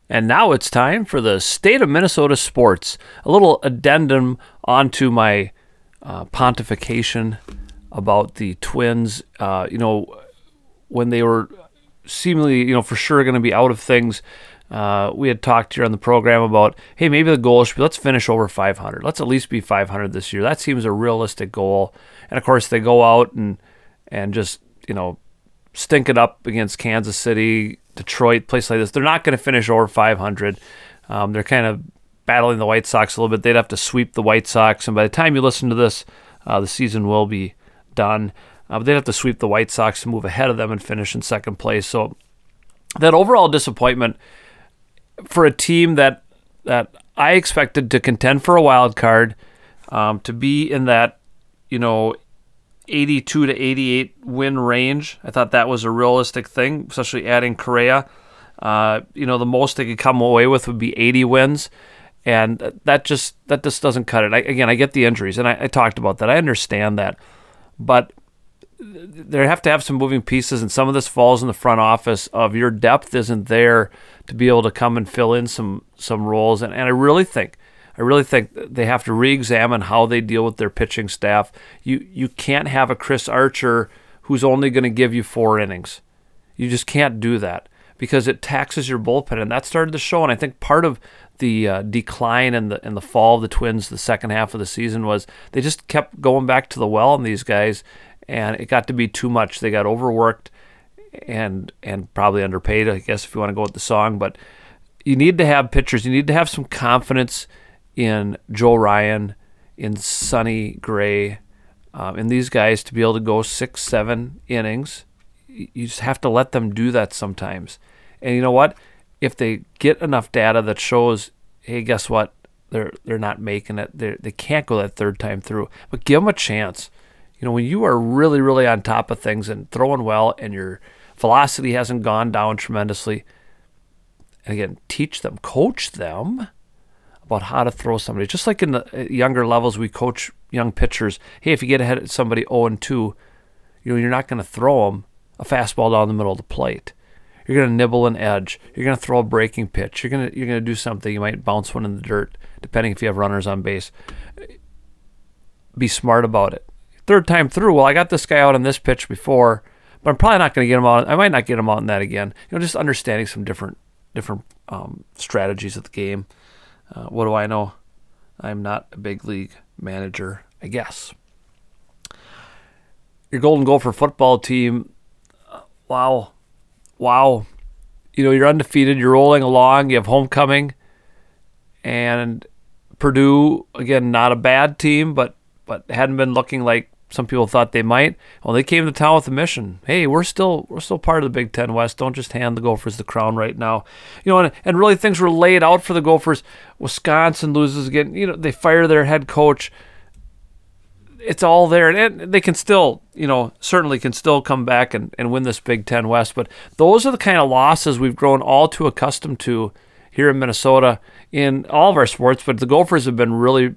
And now it's time for the state of Minnesota sports. A little addendum onto my uh, pontification about the Twins. Uh, you know, when they were seemingly, you know, for sure going to be out of things. Uh, we had talked here on the program about, hey, maybe the goal should be let's finish over 500. Let's at least be 500 this year. That seems a realistic goal. And of course, they go out and and just you know stink it up against Kansas City, Detroit, place like this. They're not going to finish over 500. Um, they're kind of battling the White Sox a little bit. They'd have to sweep the White Sox, and by the time you listen to this, uh, the season will be done. Uh, but they'd have to sweep the White Sox to move ahead of them and finish in second place. So that overall disappointment for a team that that I expected to contend for a wild card, um, to be in that you know 82 to 88 win range. I thought that was a realistic thing, especially adding Correa. Uh, you know, the most they could come away with would be 80 wins, and that just that just doesn't cut it. I, again, I get the injuries, and I, I talked about that. I understand that, but they have to have some moving pieces, and some of this falls in the front office of your depth isn't there to be able to come and fill in some some roles. And, and I really think, I really think they have to re-examine how they deal with their pitching staff. You you can't have a Chris Archer who's only going to give you four innings. You just can't do that because it taxes your bullpen, and that started to show. And I think part of the uh, decline and the and the fall of the Twins the second half of the season was they just kept going back to the well on these guys and it got to be too much. They got overworked and and probably underpaid, I guess, if you want to go with the song. But you need to have pitchers. You need to have some confidence in Joe Ryan, in Sonny Gray, um, in these guys to be able to go six, seven innings. You just have to let them do that sometimes. And you know what? If they get enough data that shows, hey, guess what? They're they're not making it. They they can't go that third time through. But give them a chance you know, when you are really, really on top of things and throwing well and your velocity hasn't gone down tremendously, and again, teach them, coach them about how to throw somebody. Just like in the uh, younger levels, we coach young pitchers. Hey, if you get ahead of somebody 0 and 2, you know, you're not going to throw them a fastball down the middle of the plate. You're going to nibble an edge. You're going to throw a breaking pitch. You're going to you're going to do something. You might bounce one in the dirt, depending if you have runners on base. Be smart about it third time through, well, I got this guy out on this pitch before, but I'm probably not going to get him out. I might not get him out in that again. You know, just understanding some different different um, strategies of the game. Uh, what do I know? I'm not a big league manager, I guess. Your Golden Gopher football team, uh, wow, wow. You know, you're undefeated. You're rolling along. You have homecoming, and Purdue again, not a bad team, but but hadn't been looking like some people thought they might. Well, they came to town with a mission. Hey, we're still we're still part of the Big Ten West. Don't just hand the Gophers the crown right now. You know, and, and really things were laid out for the Gophers. Wisconsin loses again. You know, they fire their head coach. It's all there, and they can still, you know, certainly can still come back and, and win this Big Ten West. But those are the kind of losses we've grown all too accustomed to here in Minnesota in all of our sports. But the Gophers have been really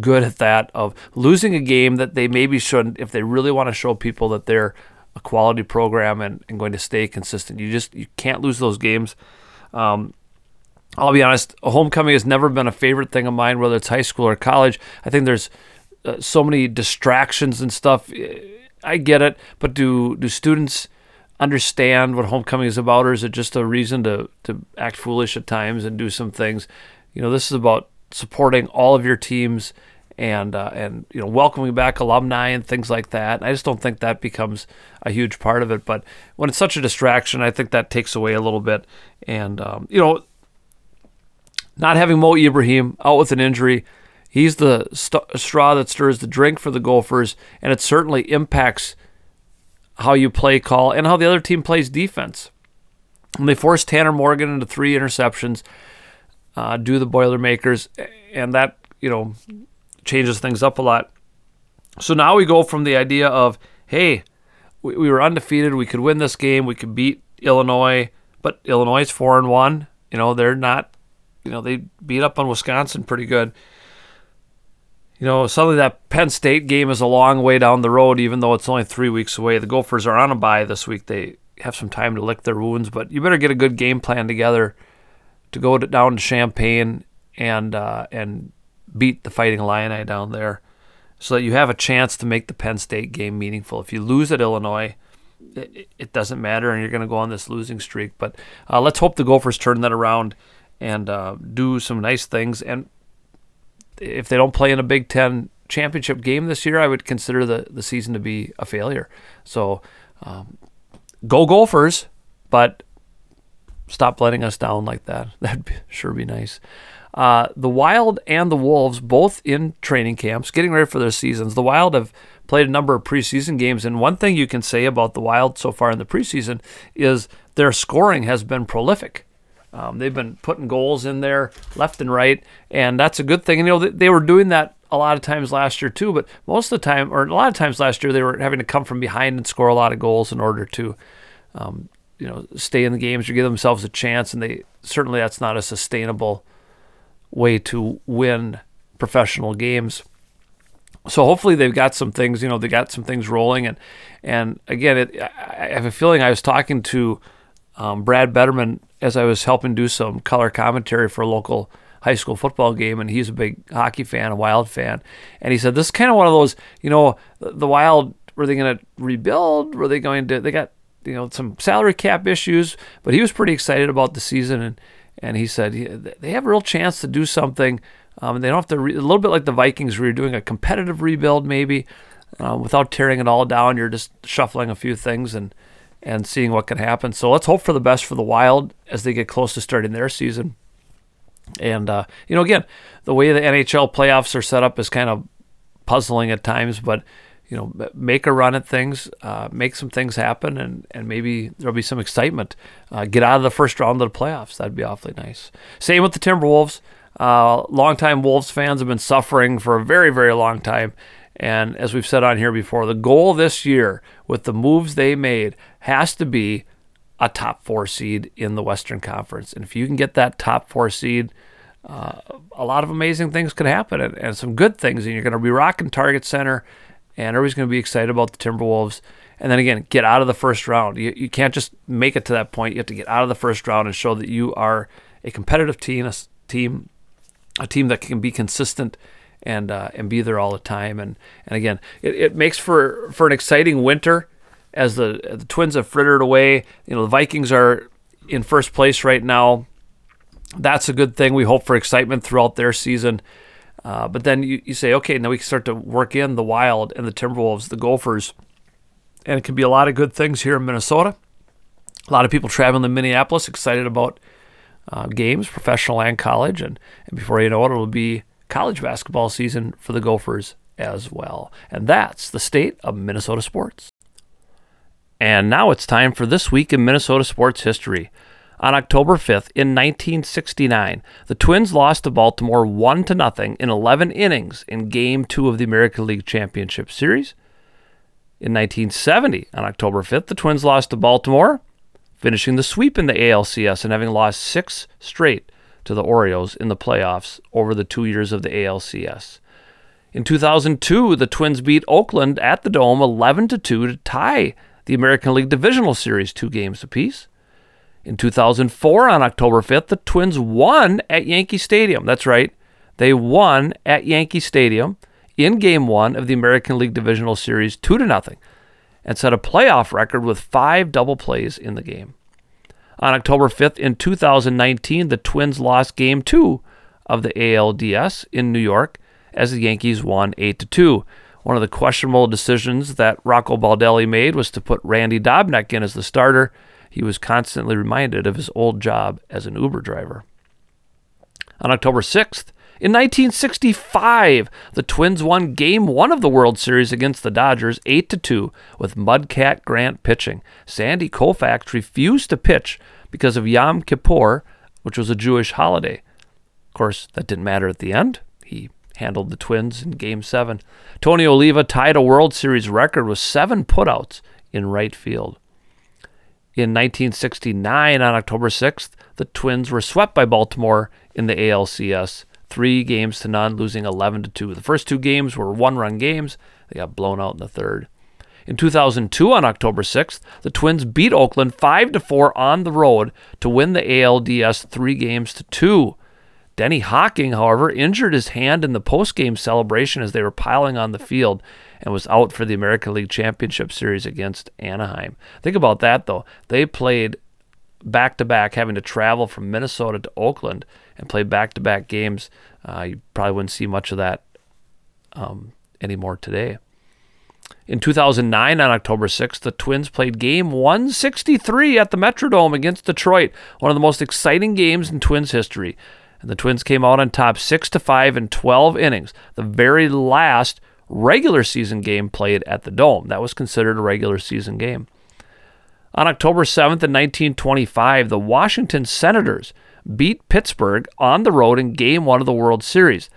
good at that of losing a game that they maybe shouldn't if they really want to show people that they're a quality program and, and going to stay consistent. You just you can't lose those games. Um, I'll be honest, homecoming has never been a favorite thing of mine, whether it's high school or college. I think there's uh, so many distractions and stuff. I get it, but do do students understand what homecoming is about, or is it just a reason to to act foolish at times and do some things? You know, this is about supporting all of your teams and uh, and you know welcoming back alumni and things like that. I just don't think that becomes a huge part of it. But when it's such a distraction, I think that takes away a little bit. And um, you know, not having Mo Ibrahim out with an injury, he's the st- straw that stirs the drink for the Gophers, and it certainly impacts how you play call and how the other team plays defense. And they forced Tanner Morgan into three interceptions uh, do the Boilermakers, and that you know changes things up a lot. So now we go from the idea of hey, we, we were undefeated, we could win this game, we could beat Illinois, but Illinois is four and one. You know they're not, you know they beat up on Wisconsin pretty good. You know, suddenly that Penn State game is a long way down the road, even though it's only three weeks away. The Gophers are on a bye this week. They have some time to lick their wounds, but you better get a good game plan together to go to, down to Champaign and uh, and beat the Fighting Illini down there, so that you have a chance to make the Penn State game meaningful. If you lose at Illinois, it, it doesn't matter, and you're going to go on this losing streak. But uh, let's hope the Gophers turn that around and uh, do some nice things. And if they don't play in a Big Ten championship game this year, I would consider the, the season to be a failure. So um, go Gophers, but stop letting us down like that. That'd be, sure be nice. Uh, the Wild and the Wolves both in training camps, getting ready for their seasons. The Wild have played a number of preseason games, and one thing you can say about the Wild so far in the preseason is their scoring has been prolific. Um, they've been putting goals in there left and right, and that's a good thing. And you know they, they were doing that a lot of times last year too, but most of the time, or a lot of times last year, they were having to come from behind and score a lot of goals in order to um, you know stay in the games or give themselves a chance, and they certainly that's not a sustainable way to win professional games. So hopefully they've got some things, you know, they got some things rolling, and and again, it, I have a feeling I was talking to um, Brad Betterman as I was helping do some color commentary for a local high school football game, and he's a big hockey fan, a Wild fan, and he said this is kind of one of those, you know, the Wild were they going to rebuild? Were they going to? They got you know some salary cap issues, but he was pretty excited about the season, and and he said they have a real chance to do something. Um, they don't have to re- a little bit like the Vikings, where you're doing a competitive rebuild maybe uh, without tearing it all down. You're just shuffling a few things and and seeing what can happen. So let's hope for the best for the Wild as they get close to starting their season. And uh, you know, again, the way the NHL playoffs are set up is kind of puzzling at times, but you know, make a run at things, uh, make some things happen, and, and maybe there'll be some excitement. Uh, get out of the first round of the playoffs. That'd be awfully nice. Same with the Timberwolves. Uh, longtime Wolves fans have been suffering for a very, very long time. And as we've said on here before, the goal this year with the moves they made has to be a top four seed in the Western Conference. And if you can get that top four seed, uh, a lot of amazing things could happen and, and some good things. And you're going to be rocking Target Center and everybody's going to be excited about the Timberwolves. And then again, get out of the first round. You, you can't just make it to that point. You have to get out of the first round and show that you are a competitive team, a team, a team that can be consistent and uh, and be there all the time. And and again, it, it makes for for an exciting winter as the the Twins have frittered away. You know, the Vikings are in first place right now. That's a good thing. We hope for excitement throughout their season. Uh, but then you, you say, okay, now we can start to work in the Wild and the Timberwolves, the Gophers, and it can be a lot of good things here in Minnesota. A lot of people traveling to Minneapolis, excited about uh, games, professional and college, and, and before you know it, it'll be college basketball season for the Gophers as well. And that's the state of Minnesota sports. And now it's time for this week in Minnesota sports history. On October 5th in 1969, the Twins lost to Baltimore 1 to nothing in 11 innings in game 2 of the American League Championship Series. In 1970, on October 5th, the Twins lost to Baltimore, finishing the sweep in the ALCS and having lost 6 straight to the Orioles in the playoffs over the 2 years of the ALCS. In 2002, the Twins beat Oakland at the Dome 11 to 2 to tie the American League Divisional Series two games apiece. In 2004, on October 5th, the Twins won at Yankee Stadium. That's right, they won at Yankee Stadium in Game One of the American League Divisional Series, two to nothing, and set a playoff record with five double plays in the game. On October 5th in 2019, the Twins lost Game Two of the ALDS in New York as the Yankees won 8 to 2. One of the questionable decisions that Rocco Baldelli made was to put Randy Dobnak in as the starter. He was constantly reminded of his old job as an Uber driver. On October 6th, in 1965, the Twins won Game 1 of the World Series against the Dodgers 8 to 2 with Mudcat Grant pitching. Sandy Koufax refused to pitch because of Yom Kippur, which was a Jewish holiday. Of course, that didn't matter at the end. He handled the Twins in Game 7. Tony Oliva tied a World Series record with seven putouts in right field. In 1969, on October 6th, the Twins were swept by Baltimore in the ALCS, three games to none, losing 11 to 2. The first two games were one run games. They got blown out in the third. In 2002, on October 6th, the Twins beat Oakland 5 to 4 on the road to win the ALDS three games to two. Denny Hocking, however, injured his hand in the postgame celebration as they were piling on the field and was out for the American League Championship Series against Anaheim. Think about that, though. They played back to back, having to travel from Minnesota to Oakland and play back to back games. Uh, you probably wouldn't see much of that um, anymore today. In 2009, on October 6th, the Twins played game 163 at the Metrodome against Detroit, one of the most exciting games in Twins history and the Twins came out on top 6 to 5 in 12 innings, the very last regular season game played at the Dome. That was considered a regular season game. On October 7th in 1925, the Washington Senators beat Pittsburgh on the road in game 1 of the World Series.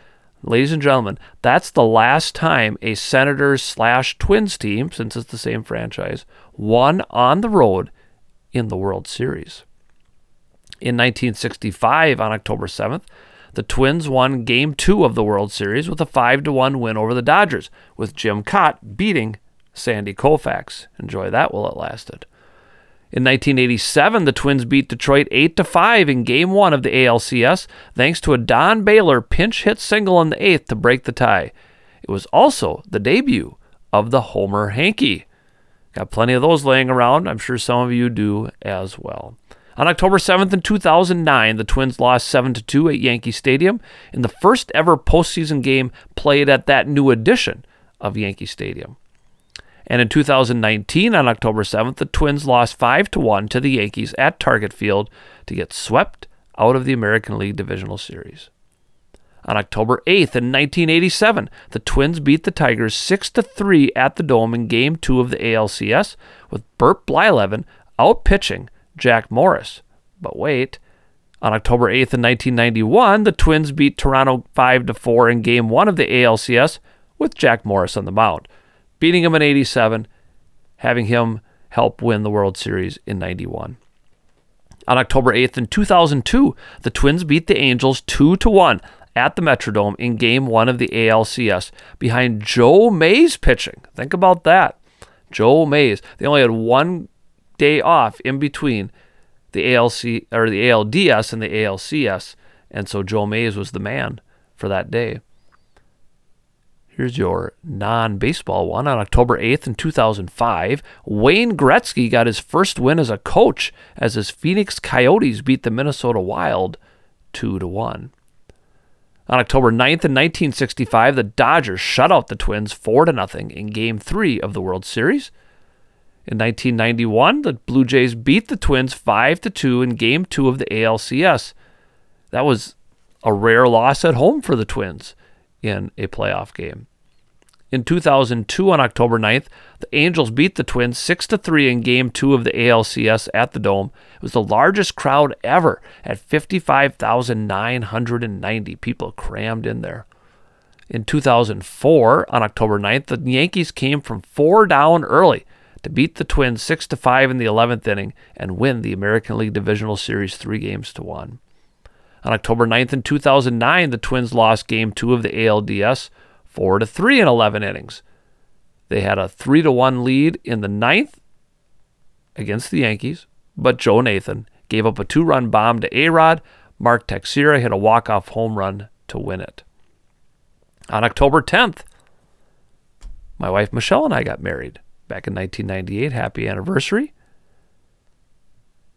Ladies and gentlemen, that's the last time a Senators slash Twins team, since it's the same franchise, won on the road in the World Series. In 1965, on October 7th, the Twins won Game 2 of the World Series with a 5 to 1 win over the Dodgers, with Jim Kaat beating Sandy Koufax. Enjoy that while it lasted. In 1987, the Twins beat Detroit 8 to 5 in Game 1 of the ALCS thanks to a Don Baylor pinch hit single in the 8th to break the tie. It was also the debut of the Homer Hanky. Got plenty of those laying around. I'm sure some of you do as well. On October 7th in 2009, the Twins lost 7 2 at Yankee Stadium in the first ever postseason game played at that new edition of Yankee Stadium. And in 2019, on October 7th, the Twins lost 5 1 to the Yankees at Target Field to get swept out of the American League Divisional Series. On October 8th in 1987, the Twins beat the Tigers 6 3 at the Dome in Game 2 of the ALCS, with Bert Blyleven out pitching Jack Morris. But wait, on October 8th in 1991, the Twins beat Toronto 5 to 4 in game 1 of the ALCS with Jack Morris on the mound, beating him in 87, having him help win the World Series in 91. On October 8th in 2002, the Twins beat the Angels 2 to 1 at the Metrodome in game 1 of the ALCS behind Joe Mays pitching. Think about that. Joe Mays. They only had one day off in between the ALC or the ALDS and the ALCS, and so Joe Mays was the man for that day. Here's your non baseball one. On October 8th in 2005, Wayne Gretzky got his first win as a coach as his Phoenix Coyotes beat the Minnesota Wild 2 to 1. On October 9th in 1965, the Dodgers shut out the Twins 4 to nothing in game 3 of the World Series. In 1991, the Blue Jays beat the Twins 5 to 2 in game 2 of the ALCS. That was a rare loss at home for the Twins in a playoff game. In 2002, on October 9th, the Angels beat the Twins 6 3 in Game 2 of the ALCS at the Dome. It was the largest crowd ever at 55,990 people crammed in there. In 2004, on October 9th, the Yankees came from four down early to beat the Twins 6 to 5 in the 11th inning and win the American League Divisional Series 3 games to 1. On October 9th in 2009, the Twins lost game 2 of the ALDS 4 to 3 in 11 innings. They had a 3 to 1 lead in the ninth against the Yankees, but Joe Nathan gave up a two-run bomb to A-Rod. Mark Teixeira hit a walk-off home run to win it. On October 10th, my wife Michelle and I got married back in 1998. Happy anniversary.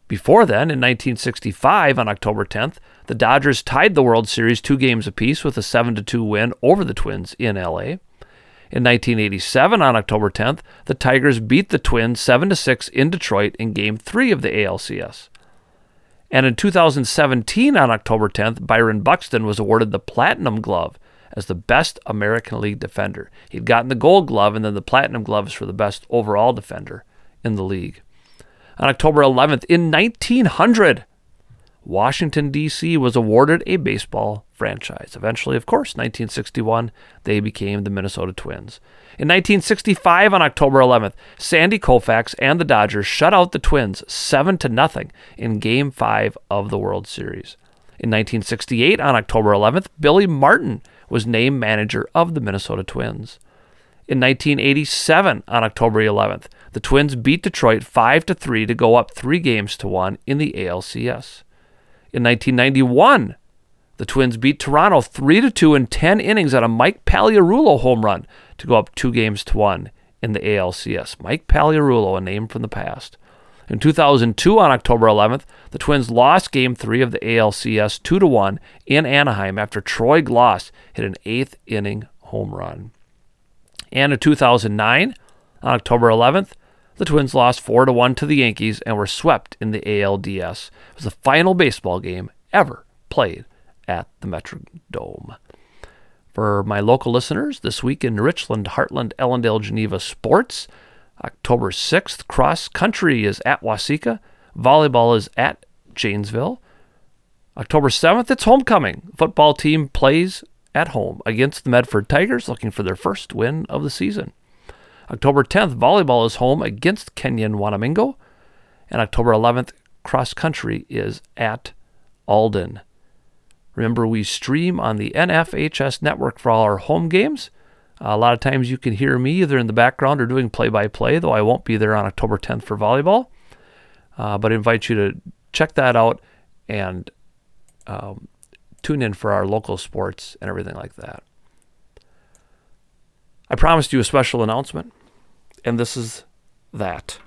Before then, in 1965, on October 10th, the Dodgers tied the World Series two games apiece with a 7 2 win over the Twins in LA. In 1987, on October 10th, the Tigers beat the Twins 7 6 in Detroit in Game 3 of the ALCS. And in 2017, on October 10th, Byron Buxton was awarded the Platinum Glove as the best American League defender. He'd gotten the Gold Glove and then the Platinum Gloves for the best overall defender in the league. On October 11th, in 1900, Washington, D.C. was awarded a baseball franchise. Eventually, of course, 1961, they became the Minnesota Twins. In 1965, on October 11th, Sandy Koufax and the Dodgers shut out the Twins 7 to nothing in Game 5 of the World Series. In 1968, on October 11th, Billy Martin was named manager of the Minnesota Twins. In 1987, on October 11th, the Twins beat Detroit 5 to 3 to go up 3 games to 1 in the ALCS. In 1991, the Twins beat Toronto 3 to 2 in 10 innings on a Mike Pagliarulo home run to go up 2 games to 1 in the ALCS. Mike Pagliarulo, a name from the past. In 2002, on October 11th, the Twins lost Game 3 of the ALCS 2 1 in Anaheim after Troy Glaus hit an eighth inning home run. And in 2009, on October 11th, the Twins lost 4 1 to the Yankees and were swept in the ALDS. It was the final baseball game ever played at the Metrodome. For my local listeners, this week in Richland, Hartland, Ellendale, Geneva sports, October 6th, cross country is at Waseca. volleyball is at Janesville. October 7th, it's homecoming. Football team plays at home against the Medford Tigers, looking for their first win of the season. October 10th, volleyball is home against Kenyon Wanamingo. And October 11th, cross country is at Alden. Remember, we stream on the NFHS network for all our home games. A lot of times you can hear me either in the background or doing play by play, though I won't be there on October 10th for volleyball. Uh, but I invite you to check that out and um, tune in for our local sports and everything like that. I promised you a special announcement, and this is that.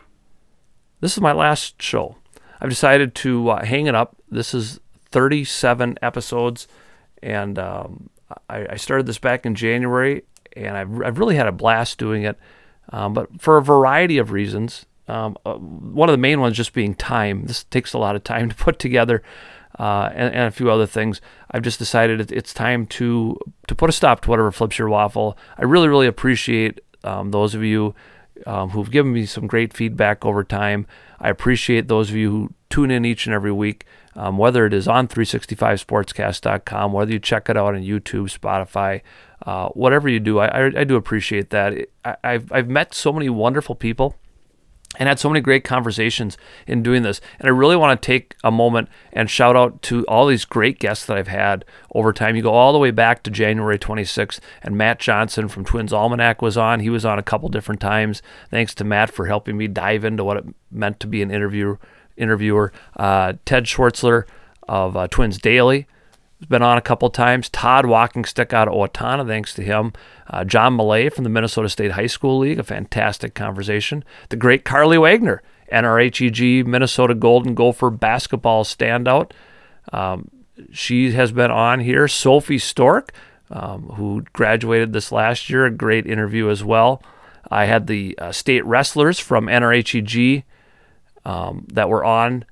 This is my last show. I've decided to uh, hang it up. This is 37 episodes, and um, I, I, started this back in January, and I've, I've really had a blast doing it. Um, but for a variety of reasons, um, uh, one of the main ones just being time. This takes a lot of time to put together uh, and, and, a few other things. I've just decided it's time to to put a stop to whatever flips your waffle. I really, really appreciate um, those of you um, who've given me some great feedback over time. I appreciate those of you who tune in each and every week, um, whether it is on 365sportscast.com, whether you check it out on YouTube, Spotify, uh, whatever you do. I, I, I do appreciate that. I, I've, I've met so many wonderful people and had so many great conversations in doing this. And I really want to take a moment and shout out to all these great guests that I've had over time. You go all the way back to January 26th, and Matt Johnson from Twins Almanac was on. He was on a couple different times. Thanks to Matt for helping me dive into what it meant to be an interviewer. Interviewer uh, Ted Schwerzler of uh, Twins Daily has been on a couple times. Todd Walking Stick out of Owatonna, thanks to him. Uh, John Millea from the Minnesota State High School League, a fantastic conversation. The great Carlie Wagner, NRHEG Minnesota Golden Gopher basketball standout. Um, she has been on here. Sophie Stork, um, who graduated this last year, a great interview as well. I had the uh, state wrestlers from NRHEG um, that were on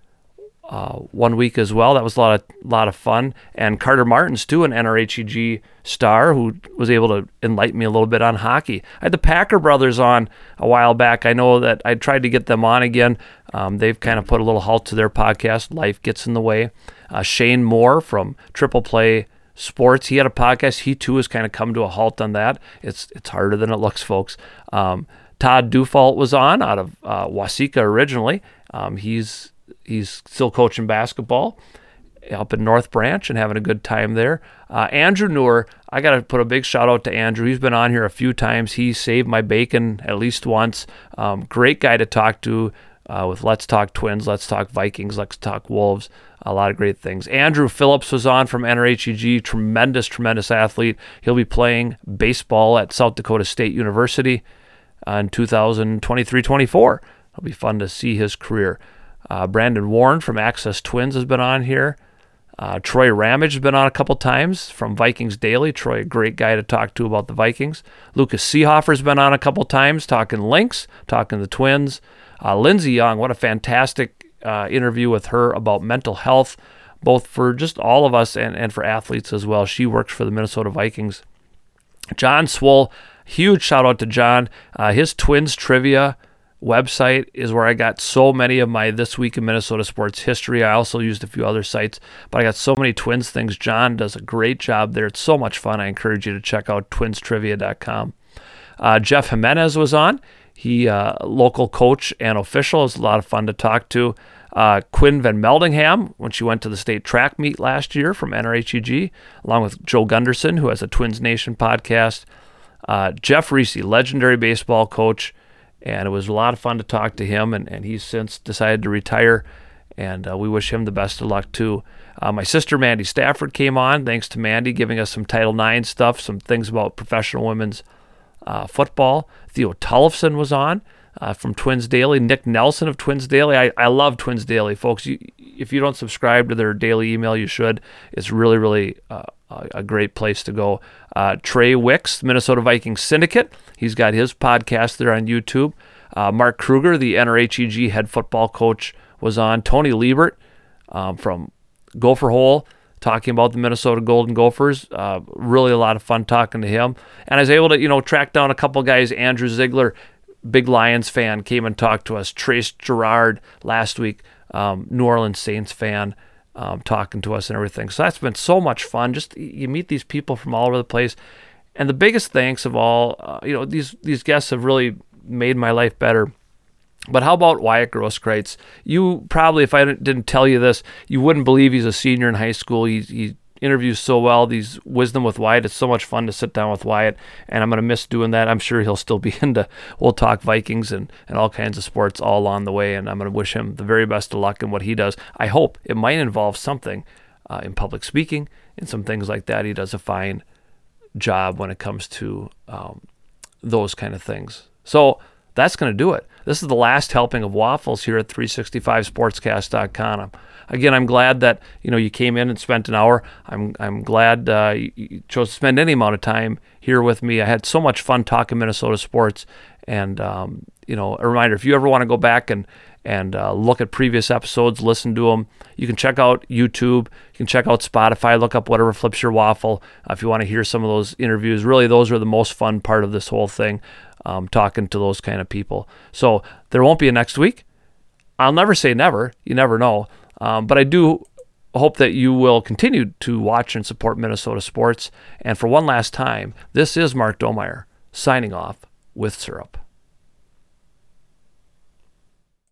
uh, one week as well. That was a lot of lot of fun. And Carter Martins too, an NRHEG star who was able to enlighten me a little bit on hockey. I had the Packer brothers on a while back. I know that I tried to get them on again. Um, they've kind of put a little halt to their podcast. Life gets in the way. Uh, Shane Moore from Triple Play Sports. He had a podcast. He too has kind of come to a halt on that. It's it's harder than it looks, folks. Um, Todd Dufault was on out of uh, Waseca originally. Um, he's he's still coaching basketball up in North Branch and having a good time there. Uh, Andrew Noor, I got to put a big shout out to Andrew. He's been on here a few times. He saved my bacon at least once. Um, great guy to talk to uh, with Let's Talk Twins, Let's Talk Vikings, Let's Talk Wolves. A lot of great things. Andrew Phillips was on from NRHEG. Tremendous, tremendous athlete. He'll be playing baseball at South Dakota State University in 2023 24. It'll be fun to see his career. Uh, Brandon Warren from Access Twins has been on here. Uh, Troy Ramage has been on a couple times from Vikings Daily. Troy, a great guy to talk to about the Vikings. Lucas Seehafer's been on a couple times talking Lynx, talking the Twins. Uh, Lindsey Young, what a fantastic uh, interview with her about mental health, both for just all of us and, and for athletes as well. She works for the Minnesota Vikings. John Swol, huge shout out to John. Uh, his Twins trivia website is where I got so many of my This Week in Minnesota sports history. I also used a few other sites, but I got so many Twins things. John does a great job there. It's so much fun. I encourage you to check out twinstrivia.com. Uh, Jeff Jimenez was on. He, uh, local coach and official, is a lot of fun to talk to. Uh, Quinn Van Meldingham, when she went to the state track meet last year from NRHEG, along with Joe Gunderson, who has a Twins Nation podcast. Uh, Jeff Reese, legendary baseball coach, and it was a lot of fun to talk to him. And, and he's since decided to retire, and uh, we wish him the best of luck too. Uh, my sister Mandy Stafford came on, thanks to Mandy giving us some Title IX stuff, some things about professional women's uh, football. Theo Tollefson was on uh, from Twins Daily. Nick Nelson of Twins Daily. I, I love Twins Daily, folks. You, if you don't subscribe to their daily email, you should. It's really, really a great place to go. Uh, Trey Wicks, Minnesota Vikings Syndicate. He's got his podcast there on YouTube. Uh, Mark Kruger, the NRHEG head football coach, was on. Tony Liebert um, from Gopher Hole talking about the Minnesota Golden Gophers. Uh, really a lot of fun talking to him. And I was able to, you know, track down a couple guys. Andrew Ziegler, big Lions fan, came and talked to us. Trace Gerard last week, um, New Orleans Saints fan, um, talking to us and everything. So that's been so much fun. Just you meet these people from all over the place. And the biggest thanks of all, uh, you know, these these guests have really made my life better but how about Wyatt Grosskreutz? You probably, if I didn't tell you this, you wouldn't believe he's a senior in high school. He, he interviews so well. These wisdom with Wyatt. It's so much fun to sit down with Wyatt, and I'm gonna miss doing that. I'm sure he'll still be into. We'll talk Vikings and and all kinds of sports all along the way, and I'm gonna wish him the very best of luck in what he does. I hope it might involve something uh, in public speaking and some things like that. He does a fine job when it comes to um, those kind of things. So that's to do it. This is the last helping of waffles here at 365sportscast.com. Again, I'm glad that you know you came in and spent an hour. I'm I'm glad uh, you chose to spend any amount of time here with me. I had so much fun talking Minnesota sports, and um, you know, a reminder: if you ever want to go back and and uh, look at previous episodes, listen to them. You can check out YouTube. You can check out Spotify. Look up whatever flips your waffle. Uh, if you want to hear some of those interviews, really, those are the most fun part of this whole thing um, talking to those kind of people. So there won't be a next week. I'll never say never. You never know. Um, but I do hope that you will continue to watch and support Minnesota sports. And for one last time, this is Mark Domeyer signing off with Syrup.